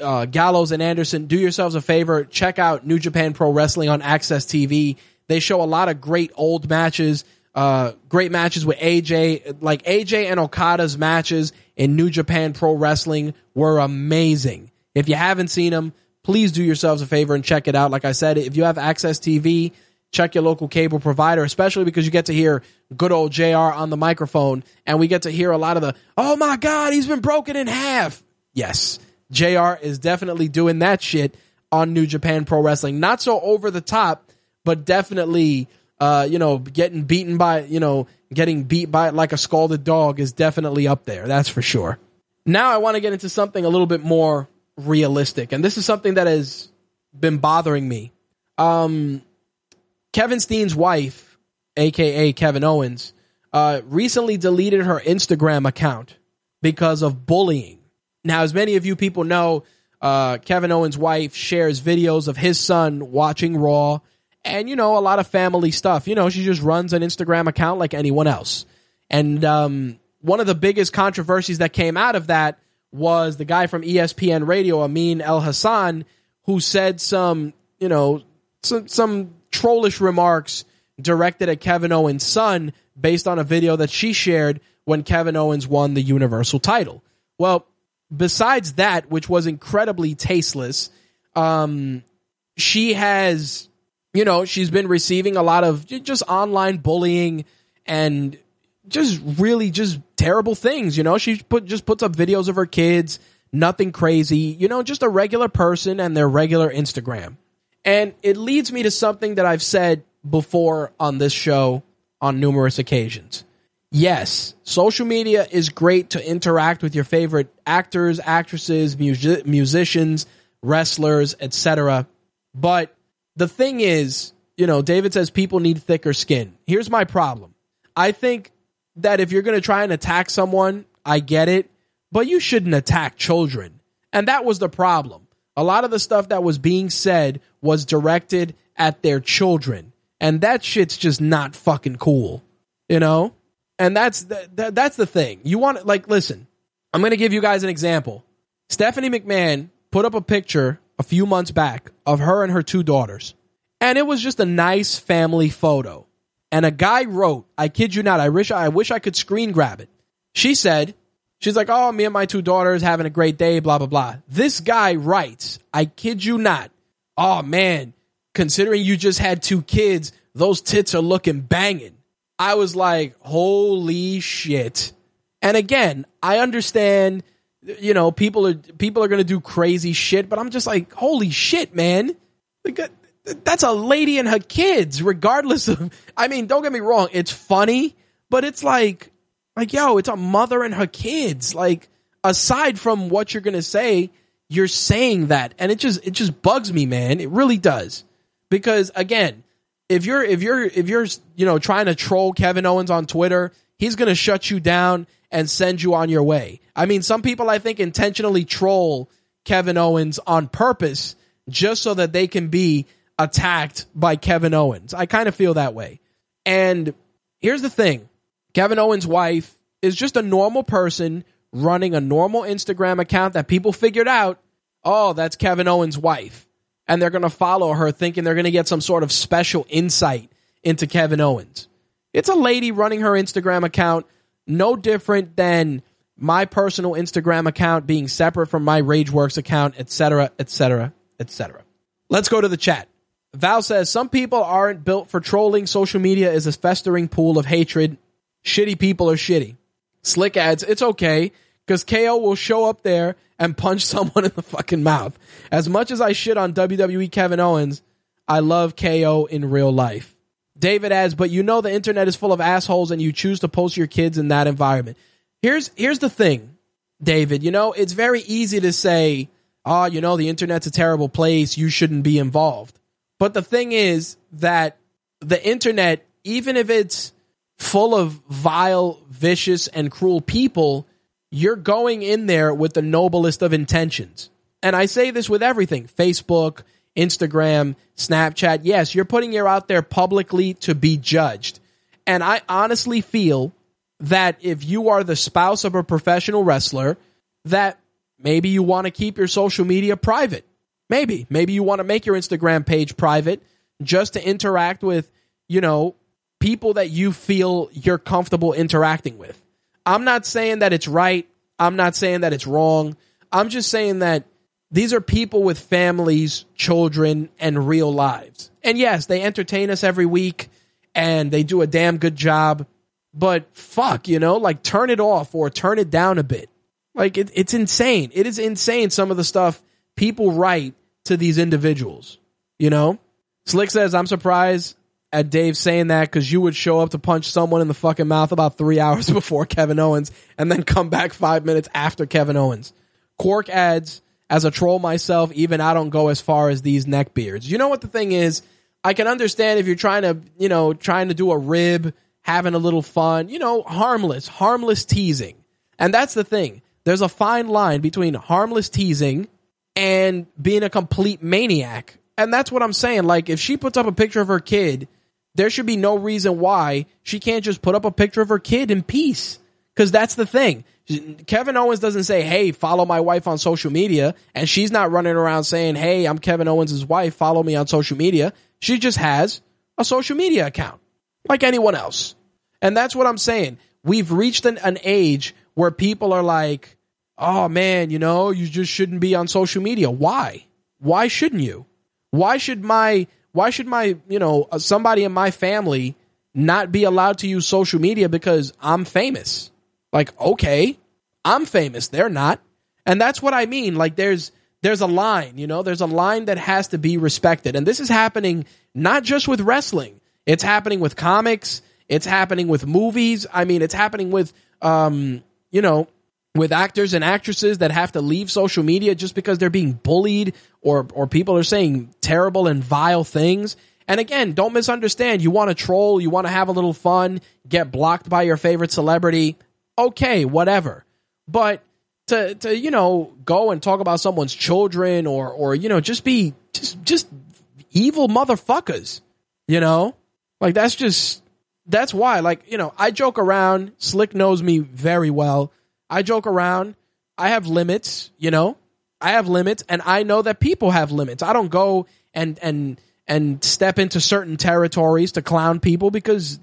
uh, Gallows, and Anderson, do yourselves a favor. Check out New Japan Pro Wrestling on AXS TV. They show a lot of great old matches, uh, great matches with AJ. Like AJ and Okada's matches in New Japan Pro Wrestling were amazing. If you haven't seen them, please do yourselves a favor and check it out. Like I said, if you have AXS TV, check your local cable provider, especially because you get to hear good old JR on the microphone and we get to hear a lot of the, oh my God, he's been broken in half. Yes, JR is definitely doing that shit on New Japan Pro Wrestling. Not so over the top, but definitely, uh, you know, getting beaten by, you know, getting beat by it like a scalded dog is definitely up there. That's for sure. Now I want to get into something a little bit more realistic. And this is something that has been bothering me. Um, Kevin Steen's wife, aka Kevin Owens, uh, recently deleted her Instagram account because of bullying. Now, as many of you people know, uh, Kevin Owens' wife shares videos of his son watching Raw and, you know, a lot of family stuff. You know, she just runs an Instagram account like anyone else. And um, one of the biggest controversies that came out of that was the guy from ESPN Radio, Amin Elhassan, who said some, you know, some, some trollish remarks directed at Kevin Owens' son based on a video that she shared when Kevin Owens won the Universal title. Well, besides that, which was incredibly tasteless, um, she has, you know, she's been receiving a lot of just online bullying and just really just terrible things. You know, she put just puts up videos of her kids, nothing crazy. You know, just a regular person and their regular Instagram. And it leads me to something that I've said before on this show on numerous occasions. Yes, social media is great to interact with your favorite actors, actresses, music- musicians, wrestlers, etc. But the thing is, you know, David says people need thicker skin. Here's my problem. I think that if you're going to try and attack someone, I get it, but you shouldn't attack children. And that was the problem. A lot of the stuff that was being said was directed at their children. And that shit's just not fucking cool. You know? And that's the, that's the thing. You want like listen. I'm going to give you guys an example. Stephanie McMahon put up a picture a few months back of her and her two daughters. And it was just a nice family photo. And a guy wrote, I kid you not, I wish I wish I could screen grab it. She said, she's like, "Oh, me and my two daughters having a great day, blah blah blah." This guy writes, I kid you not. Oh man, considering you just had two kids, those tits are looking banging. I was like, "Holy shit." And again, I understand you know, people are people are going to do crazy shit, but I'm just like, "Holy shit, man." that's a lady and her kids, regardless of. I mean, don't get me wrong, it's funny, but it's like, like yo, it's a mother and her kids. Like, aside from what you're gonna say, you're saying that, and it just it just bugs me, man. It really does, because again, if you're if you're if you're you know trying to troll Kevin Owens on Twitter, he's gonna shut you down and send you on your way. I mean, some people I think intentionally troll Kevin Owens on purpose just so that they can be attacked by Kevin Owens. I kind of feel that way. And here's the thing Kevin Owens' wife is just a normal person running a normal Instagram account that people figured out, oh, that's Kevin Owens' wife. And they're going to follow her thinking they're going to get some sort of special insight into Kevin Owens. It's a lady running her Instagram account, no different than my personal Instagram account being separate from my Rageworks account, etc., etc., etc. Let's go to the chat. Val says some people aren't built for trolling. Social media is a festering pool of hatred. Shitty people are shitty. Slick ads, it's okay because KO will show up there and punch someone in the fucking mouth. As much as I shit on WWE Kevin Owens, I love KO in real life. David adds, but you know the internet is full of assholes and you choose to post your kids in that environment. Here's here's the thing, David. You know, it's very easy to say, oh, you know, the internet's a terrible place, you shouldn't be involved. But the thing is that the internet, even if it's full of vile, vicious, and cruel people, you're going in there with the noblest of intentions. And I say this with everything Facebook, Instagram, Snapchat. Yes, you're putting your out there publicly to be judged. And I honestly feel that if you are the spouse of a professional wrestler, that maybe you want to keep your social media private. Maybe. Maybe you want to make your Instagram page private just to interact with, you know, people that you feel you're comfortable interacting with. I'm not saying that it's right. I'm not saying that it's wrong. I'm just saying that these are people with families, children, and real lives. And yes, they entertain us every week and they do a damn good job. But fuck, you know, like turn it off or turn it down a bit. Like it, it's insane. It is insane some of the stuff people write to these individuals. You know? Slick says, I'm surprised at Dave saying that because you would show up to punch someone in the fucking mouth about three hours before Kevin Owens and then come back five minutes after Kevin Owens. Quark adds, as a troll myself, even I don't go as far as these neckbeards. You know what the thing is? I can understand if you're trying to, you know, trying to do a rib, having a little fun, you know, harmless, harmless teasing. And that's the thing. There's a fine line between harmless teasing and being a complete maniac. And that's what I'm saying. Like, if she puts up a picture of her kid there should be no reason why she can't just put up a picture of her kid in peace. Because that's the thing. Kevin Owens doesn't say, hey, follow my wife on social media. And she's not running around saying, hey, I'm Kevin Owens' wife, follow me on social media. She just has a social media account like anyone else. And that's what I'm saying. We've reached an, an age where people are like, oh man, you know, you just shouldn't be on social media. Why? Why shouldn't you? Why should my why should my, you know, uh, somebody in my family not be allowed to use social media because I'm famous? Like, okay, I'm famous. They're not. And that's what I mean. Like there's there's a line, you know, there's a line that has to be respected. And this is happening not just with wrestling. It's happening with comics, it's happening with movies. I mean, it's happening with um, you know, with actors and actresses that have to leave social media just because they're being bullied or or people are saying terrible and vile things. And again, don't misunderstand. You want to troll, you want to have a little fun, get blocked by your favorite celebrity. Okay, whatever. But to to you know go and talk about someone's children or or you know just be just just evil motherfuckers. You know, like that's just that's why. Like you know, I joke around. Slick knows me very well. I joke around. I have limits, you know. I have limits and I know that people have limits. I don't go and and and step into certain territories to clown people because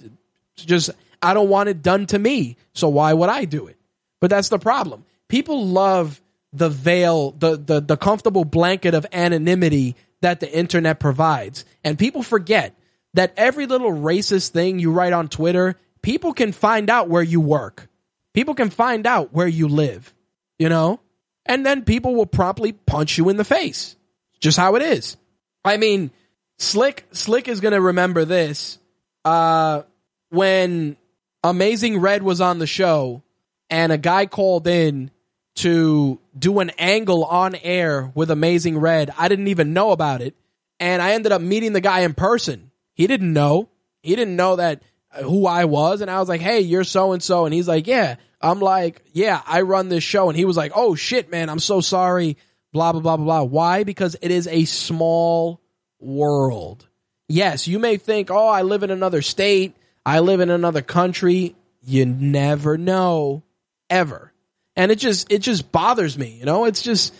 just I don't want it done to me. So why would I do it? But that's the problem. People love the veil, the the the comfortable blanket of anonymity that the internet provides. And people forget that every little racist thing you write on Twitter, people can find out where you work. People can find out where you live, you know? And then people will promptly punch you in the face. Just how it is. I mean, Slick Slick is going to remember this. Uh when Amazing Red was on the show and a guy called in to do an angle on air with Amazing Red. I didn't even know about it. And I ended up meeting the guy in person. He didn't know. He didn't know that who I was, and I was like, "Hey, you're so and so," and he's like, "Yeah." I'm like, "Yeah, I run this show," and he was like, "Oh shit, man, I'm so sorry." Blah blah blah blah blah. Why? Because it is a small world. Yes, you may think, oh, I live in another state, I live in another country. You never know, ever. And it just it just bothers me, you know? It's just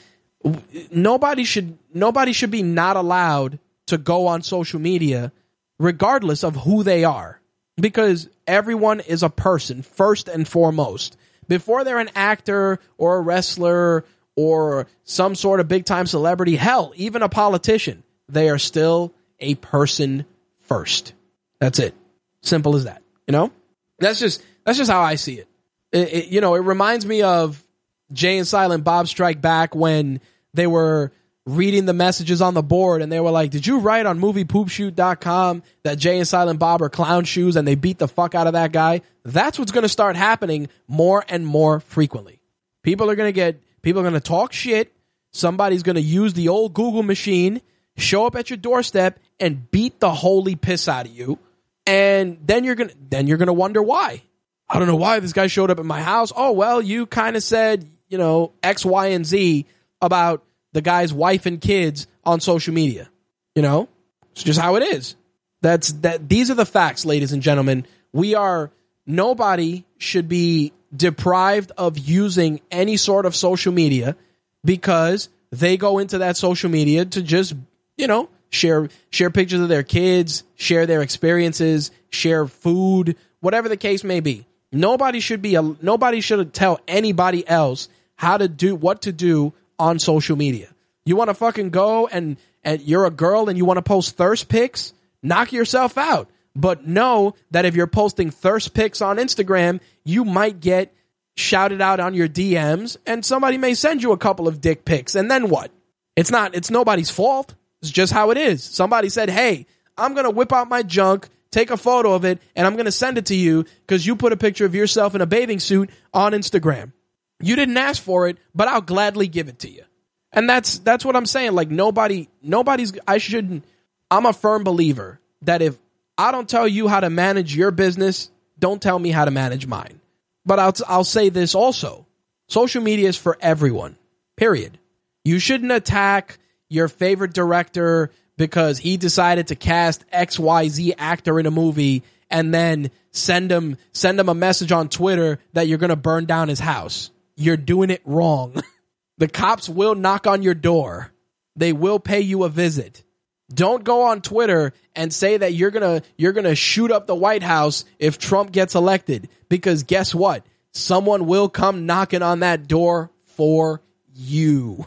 nobody should nobody should be not allowed to go on social media regardless of who they are because everyone is a person first and foremost. Before they're an actor or a wrestler or some sort of big time celebrity hell even a politician they are still a person first. That's it. Simple as that you know? That's just that's just how i see it, it, it you know it reminds me of jay and silent bob strike back when they were reading the messages on the board and they were like, Did you write on moviepoopshoot.com that Jay and Silent Bob are clown shoes and they beat the fuck out of that guy? That's what's going to start happening more and more frequently. People are going to get, people are going to talk shit. Somebody's going to use the old Google machine, show up at your doorstep and beat the holy piss out of you. And then you're going to, then you're going to wonder why. I don't know why this guy showed up at my house. Oh, well, you kind of said, you know, X, Y, and Z about the guy's wife and kids on social media. You know, it's just how it is. That's that. These are the facts, ladies and gentlemen. We are nobody should be deprived of using any sort of social media because they go into that social media to just you know share share pictures of their kids, share their experiences, share food, whatever the case may be. Nobody should be a nobody should tell anybody else how to do what to do on social media. You want to fucking go and and you're a girl and you want to post thirst pics, knock yourself out. But know that if you're posting thirst pics on Instagram, you might get shouted out on your DMs and somebody may send you a couple of dick pics. And then what? It's not it's nobody's fault. It's just how it is. Somebody said, "Hey, I'm going to whip out my junk, take a photo of it, and I'm going to send it to you cuz you put a picture of yourself in a bathing suit on Instagram." You didn't ask for it, but I'll gladly give it to you. And that's that's what I'm saying. Like nobody nobody's I shouldn't I'm a firm believer that if I don't tell you how to manage your business, don't tell me how to manage mine. But I'll I'll say this also. Social media is for everyone. Period. You shouldn't attack your favorite director because he decided to cast XYZ actor in a movie and then send him send him a message on Twitter that you're going to burn down his house you're doing it wrong. the cops will knock on your door. They will pay you a visit. Don't go on Twitter and say that you're going to you're going to shoot up the White House if Trump gets elected because guess what? Someone will come knocking on that door for you.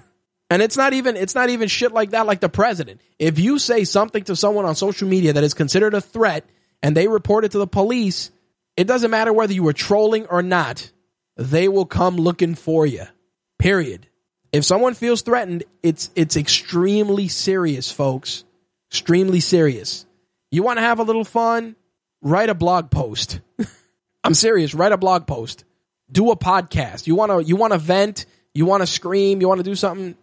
And it's not even it's not even shit like that like the president. If you say something to someone on social media that is considered a threat and they report it to the police, it doesn't matter whether you were trolling or not they will come looking for you. Period. If someone feels threatened, it's it's extremely serious, folks. Extremely serious. You want to have a little fun? Write a blog post. I'm serious, write a blog post. Do a podcast. You want to you want to vent, you want to scream, you want to do something,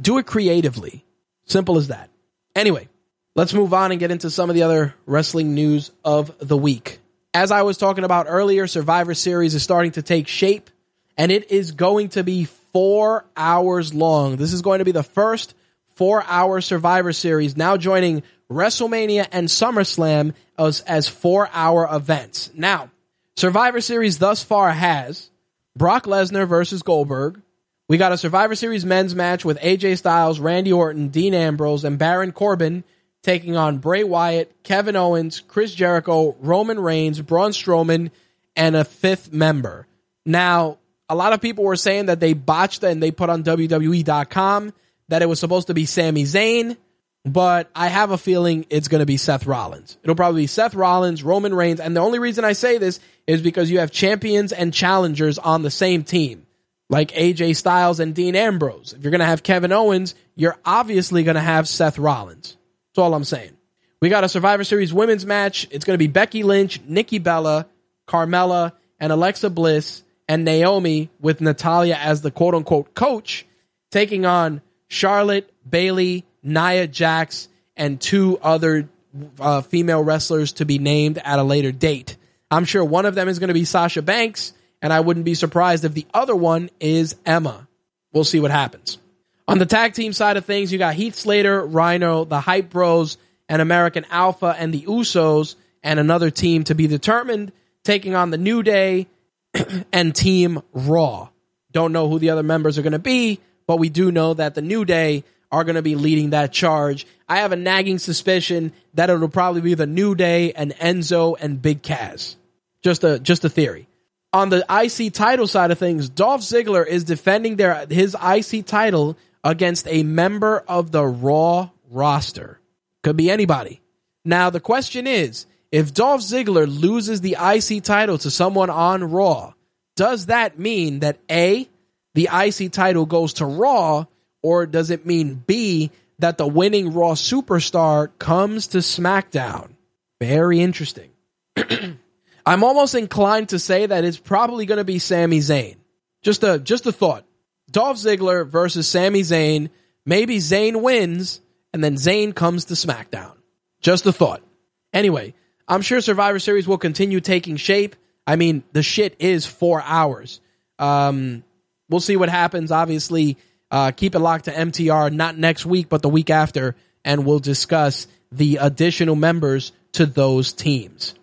do it creatively. Simple as that. Anyway, let's move on and get into some of the other wrestling news of the week as I was talking about earlier, Survivor Series is starting to take shape and it is going to be four hours long. This is going to be the first four hour Survivor Series now joining WrestleMania and SummerSlam as, as four hour events. Now, Survivor Series thus far has Brock Lesnar versus Goldberg. We got a Survivor Series men's match with AJ Styles, Randy Orton, Dean Ambrose, and Baron Corbin taking on Bray Wyatt, Kevin Owens, Chris Jericho, Roman Reigns, Braun Strowman, and a fifth member. Now, a lot of people were saying that they botched and they put on WWE.com that it was supposed to be Sami Zayn, but I have a feeling it's going to be Seth Rollins. It'll probably be Seth Rollins, Roman Reigns, and the only reason I say this is because you have champions and challengers on the same team, like AJ Styles and Dean Ambrose. If you're going to have Kevin Owens, you're obviously going to have Seth Rollins. That's all I'm saying. We got a Survivor Series women's match. It's going to be Becky Lynch, Nikki Bella, Carmella, and Alexa Bliss, and Naomi with Natalya as the quote unquote coach, taking on Charlotte, Bayley, Nia Jax, and two other uh, female wrestlers to be named at a later date. I'm sure one of them is going to be Sasha Banks, and I wouldn't be surprised if the other one is Emma. We'll see what happens. On the tag team side of things, you got Heath Slater, Rhino, the Hype Bros, and American Alpha, and the Usos, and another team to be determined, taking on the New Day and Team Raw. Don't know who the other members are going to be, but we do know that the New Day are going to be leading that charge. I have a nagging suspicion that it'll probably be the New Day and Enzo and Big Cass. Just a just a theory. On the IC title side of things, Dolph Ziggler is defending their his IC title against a member of the Raw roster. Could be anybody. Now the question is, if Dolph Ziggler loses the IC title to someone on Raw, does that mean that A, the IC title goes to Raw, or does it mean B, that the winning Raw superstar comes to SmackDown? Very interesting. I'm almost inclined to say that it's probably going to be Sami Zayn. Just a just a thought. Dolph Ziggler versus Sami Zayn. Maybe Zayn wins, and then Zayn comes to SmackDown. Just a thought. Anyway, I'm sure Survivor Series will continue taking shape. I mean, the shit is four hours. Um, we'll see what happens. Obviously, uh, keep it locked to MTR, not next week, but the week after, and we'll discuss the additional members to those teams.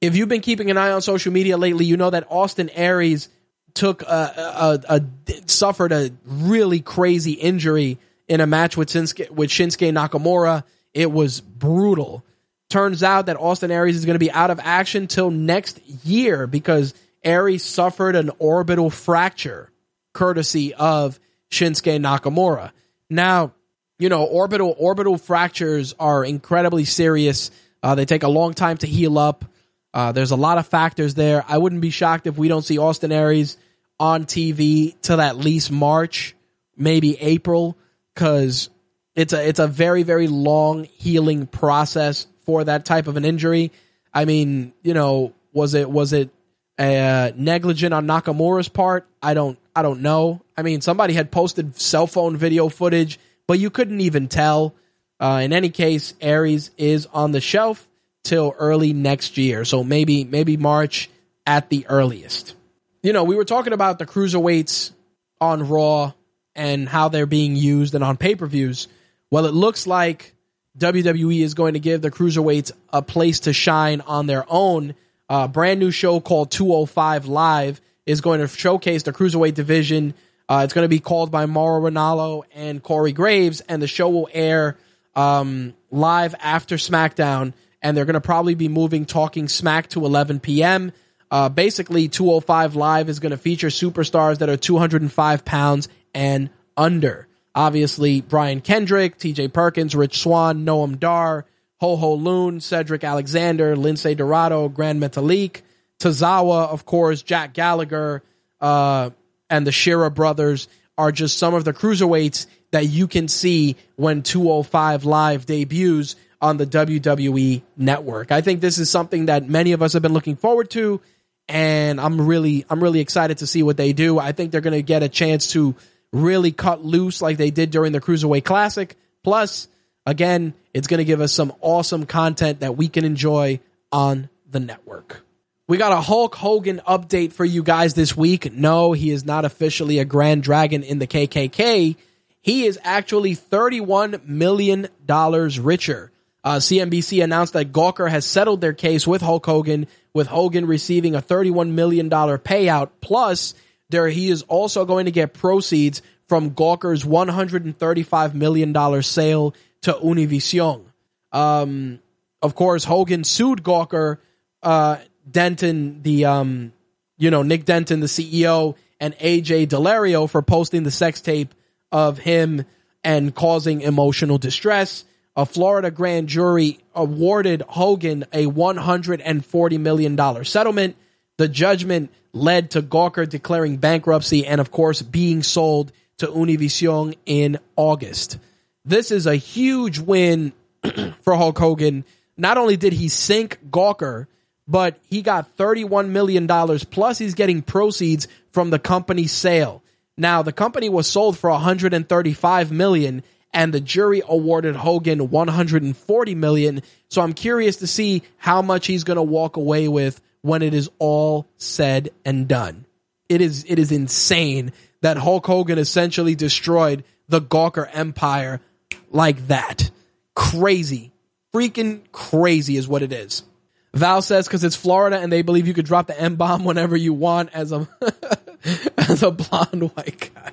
If you've been keeping an eye on social media lately, you know that Austin Aries took a, a, a suffered a really crazy injury in a match with Shinsuke, with Shinsuke Nakamura. It was brutal. Turns out that Austin Aries is going to be out of action till next year because Aries suffered an orbital fracture, courtesy of Shinsuke Nakamura. Now, you know, orbital orbital fractures are incredibly serious. Uh, they take a long time to heal up. Uh, there's a lot of factors there. I wouldn't be shocked if we don't see Austin Aries on TV till at least March, maybe April, because it's a it's a very very long healing process for that type of an injury. I mean, you know, was it was it uh, negligent on Nakamura's part? I don't I don't know. I mean, somebody had posted cell phone video footage, but you couldn't even tell. Uh, in any case, Aries is on the shelf till early next year. So maybe maybe March at the earliest. You know, we were talking about the cruiserweights on Raw and how they're being used and on pay-per-views. Well, it looks like WWE is going to give the cruiserweights a place to shine on their own. A brand new show called 205 Live is going to showcase the cruiserweight division. Uh, it's going to be called by Mauro Ranallo and Corey Graves, and the show will air um, live after SmackDown and they're going to probably be moving Talking Smack to 11 p.m. Uh, basically, 205 Live is going to feature superstars that are 205 pounds and under. Obviously, Brian Kendrick, TJ Perkins, Rich Swann, Noam Dar, Ho Ho Lun, Cedric Alexander, Lince Dorado, Gran Metalik, Tozawa, of course, Jack Gallagher, uh, and the Shira brothers are just some of the cruiserweights that you can see when 205 Live debuts on the WWE network. I think this is something that many of us have been looking forward to and I'm really I'm really excited to see what they do. I think they're going to get a chance to really cut loose like they did during the Cruiserweight Classic. Plus, again, it's going to give us some awesome content that we can enjoy on the network. We got a Hulk Hogan update for you guys this week. No, he is not officially a Grand Dragon in the KKK. He is actually $31 million richer. Uh, CNBC announced that Gawker has settled their case with Hulk Hogan, with Hogan receiving a $31 million payout. Plus, there he is also going to get proceeds from Gawker's $135 million sale to Univision. Um, of course, Hogan sued Gawker, uh, Denton, the, um, you know, Nick Denton, the CEO, and AJ Daulerio for posting the sex tape of him and causing emotional distress a Florida grand jury awarded Hogan a $140 million settlement. The judgment led to Gawker declaring bankruptcy and, of course, being sold to Univision in August. This is a huge win for Hulk Hogan. Not only did he sink Gawker, but he got $31 million plus he's getting proceeds from the company's sale. Now, the company was sold for $135 million and the jury awarded Hogan 140 million. So I'm curious to see how much he's going to walk away with when it is all said and done. It is it is insane that Hulk Hogan essentially destroyed the Gawker empire like that. Crazy. Freaking crazy is what it is. Val says because it's Florida and they believe you could drop the M bomb whenever you want as a as a blonde white guy.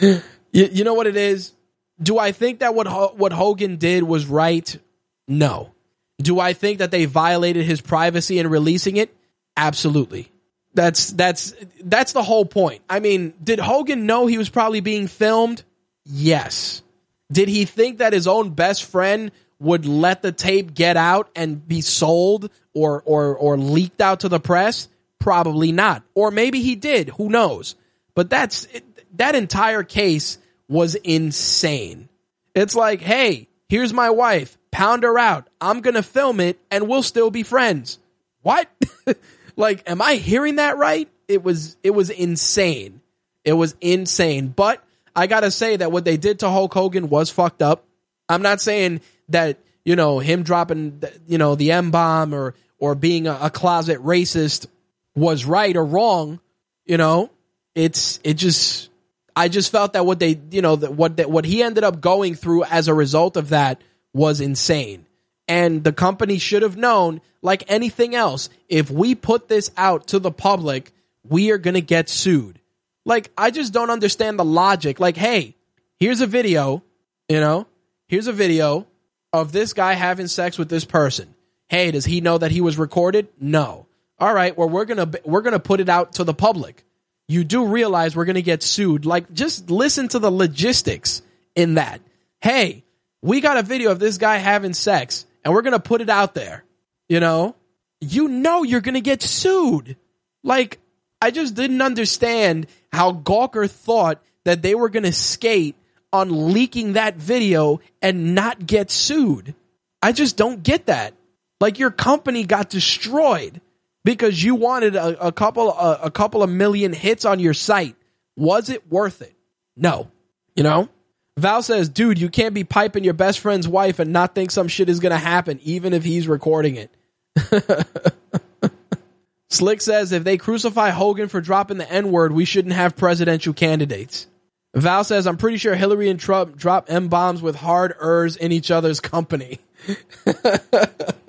you, you know what it is? Do I think that what what Hogan did was right? No. Do I think that they violated his privacy in releasing it? Absolutely. That's that's that's the whole point. I mean, did Hogan know he was probably being filmed? Yes. Did he think that his own best friend would let the tape get out and be sold or or or leaked out to the press? Probably not. Or maybe he did, who knows. But that's that entire case was insane. It's like, "Hey, here's my wife. Pound her out. I'm going to film it and we'll still be friends." What? like am I hearing that right? It was it was insane. It was insane. But I gotta say that what they did to Hulk Hogan was fucked up. I'm not saying that you know him dropping you know the M bomb or or being a, a closet racist was right or wrong. You know, it's it just I just felt that what they you know that what that what he ended up going through as a result of that was insane. And the company should have known, like anything else, if we put this out to the public, we are going to get sued. Like, I just don't understand the logic. Like, hey, here's a video, you know, here's a video of this guy having sex with this person. Hey, does he know that he was recorded? No. All right, well we're going to we're going to put it out to the public. You do realize we're going to get sued. Like just listen to the logistics in that. Hey, we got a video of this guy having sex and we're going to put it out there. You know, you know you're going to get sued. Like I just didn't understand how Gawker thought that they were going to skate on leaking that video and not get sued. I just don't get that. Like your company got destroyed because you wanted a, a couple a, a couple of million hits on your site. Was it worth it? No. You know? Val says, dude, you can't be piping your best friend's wife and not think some shit is going to happen, even if he's recording it. Slick says if they crucify Hogan for dropping the N word, we shouldn't have presidential candidates. Val says I'm pretty sure Hillary and Trump drop M bombs with hard ers in each other's company.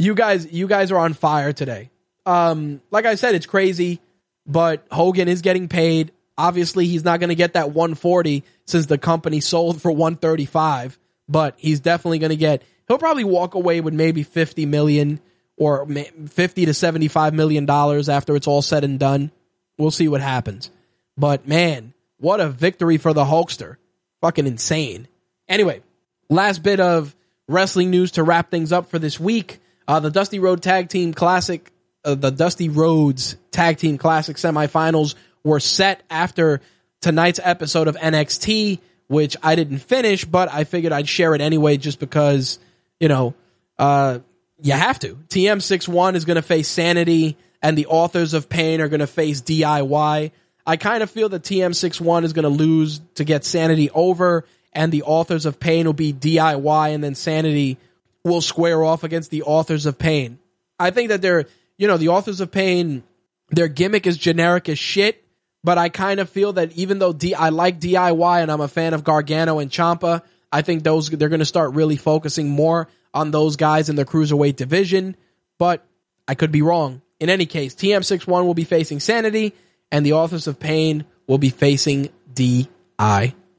You guys, you guys are on fire today. Um, like I said, it's crazy, but Hogan is getting paid. Obviously, he's not going to get that 140 since the company sold for 135, but he's definitely going to get. He'll probably walk away with maybe 50 million or 50 to 75 million dollars after it's all said and done. We'll see what happens. But man, what a victory for the Hulkster. Fucking insane. Anyway, last bit of wrestling news to wrap things up for this week. Uh, the Dusty Rhodes Tag Team Classic, uh, the Dusty Rhodes Tag Team Classic semifinals were set after tonight's episode of NXT, which I didn't finish, but I figured I'd share it anyway just because, you know, uh, you have to. TM61 is going to face Sanity, and the authors of Pain are going to face DIY. I kind of feel that TM61 is going to lose to get Sanity over, and the authors of Pain will be DIY, and then Sanity will square off against the authors of Pain. I think that they're, you know, the authors of Pain, their gimmick is generic as shit, but I kind of feel that even though D, I like DIY and I'm a fan of Gargano and Ciampa, I think those they're going to start really focusing more on those guys in the cruiserweight division, but I could be wrong. In any case, TM61 will be facing Sanity, and the Authors of Pain will be facing DIY.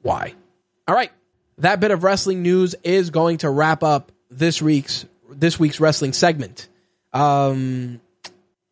All right, that bit of wrestling news is going to wrap up this week's this week's wrestling segment. Um,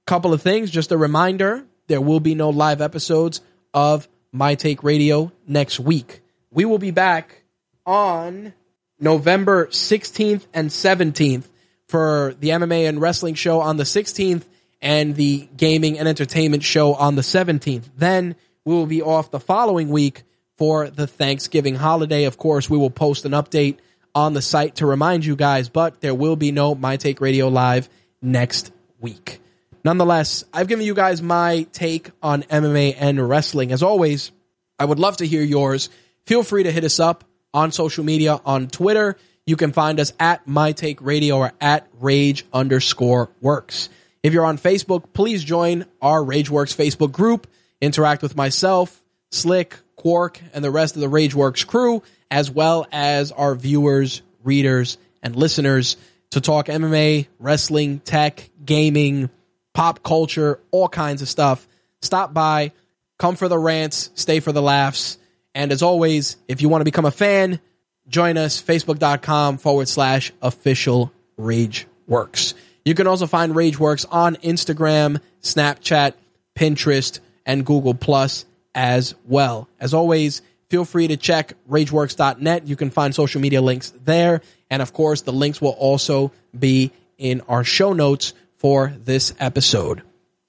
couple of things, just a reminder: there will be no live episodes of My Take Radio next week. We will be back on November 16th and 17th for the MMA and wrestling show on the 16th and the gaming and entertainment show on the 17th. Then we will be off the following week for the Thanksgiving holiday. Of course, we will post an update on the site to remind you guys, but there will be no My Take Radio Live next week. Nonetheless, I've given you guys my take on MMA and wrestling. As always, I would love to hear yours. Feel free to hit us up on social media on Twitter. You can find us at My Take Radio or at Rage underscore Works. If you're on Facebook, please join our Rageworks Facebook group. Interact with myself, Slick, Quark, and the rest of the Rageworks crew, as well as our viewers, readers, and listeners to talk MMA, wrestling, tech, gaming, pop culture, all kinds of stuff. Stop by, come for the rants, stay for the laughs. And as always, if you want to become a fan, join us, facebook.com forward slash official rage works. You can also find Rageworks on Instagram, Snapchat, Pinterest, and Google Plus as well. As always, feel free to check rageworks.net. You can find social media links there. And of course, the links will also be in our show notes for this episode.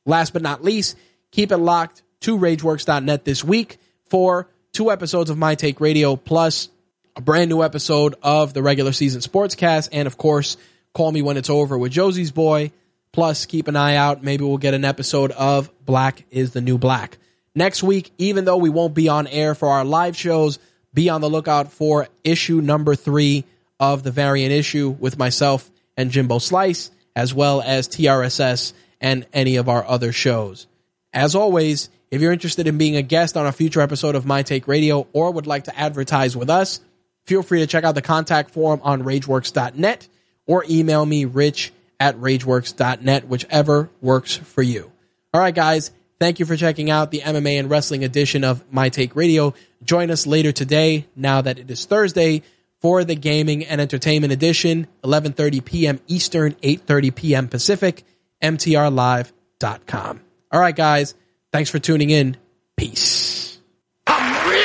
Last but not least, keep it locked to rageworks.net this week for two episodes of My Take Radio plus a brand new episode of the regular season sportscast. And of course, call me when it's over with Josie's boy. Plus, keep an eye out. Maybe we'll get an episode of Black is the New Black. Next week, even though we won't be on air for our live shows, be on the lookout for issue number three of the variant issue with myself and Jimbo Slice, as well as TRSS and any of our other shows. As always, if you're interested in being a guest on a future episode of My Take Radio or would like to advertise with us, feel free to check out the contact form on rageworks.net or email me rich at rageworks.net, whichever works for you. All right, guys. Thank you for checking out the MMA and wrestling edition of My Take Radio. Join us later today, now that it is Thursday, for the gaming and entertainment edition, 11:30 p.m. Eastern, 8:30 p.m. Pacific, mtrlive.com. All right, guys, thanks for tuning in. Peace. I'm rich.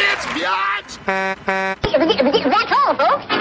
That's all, folks.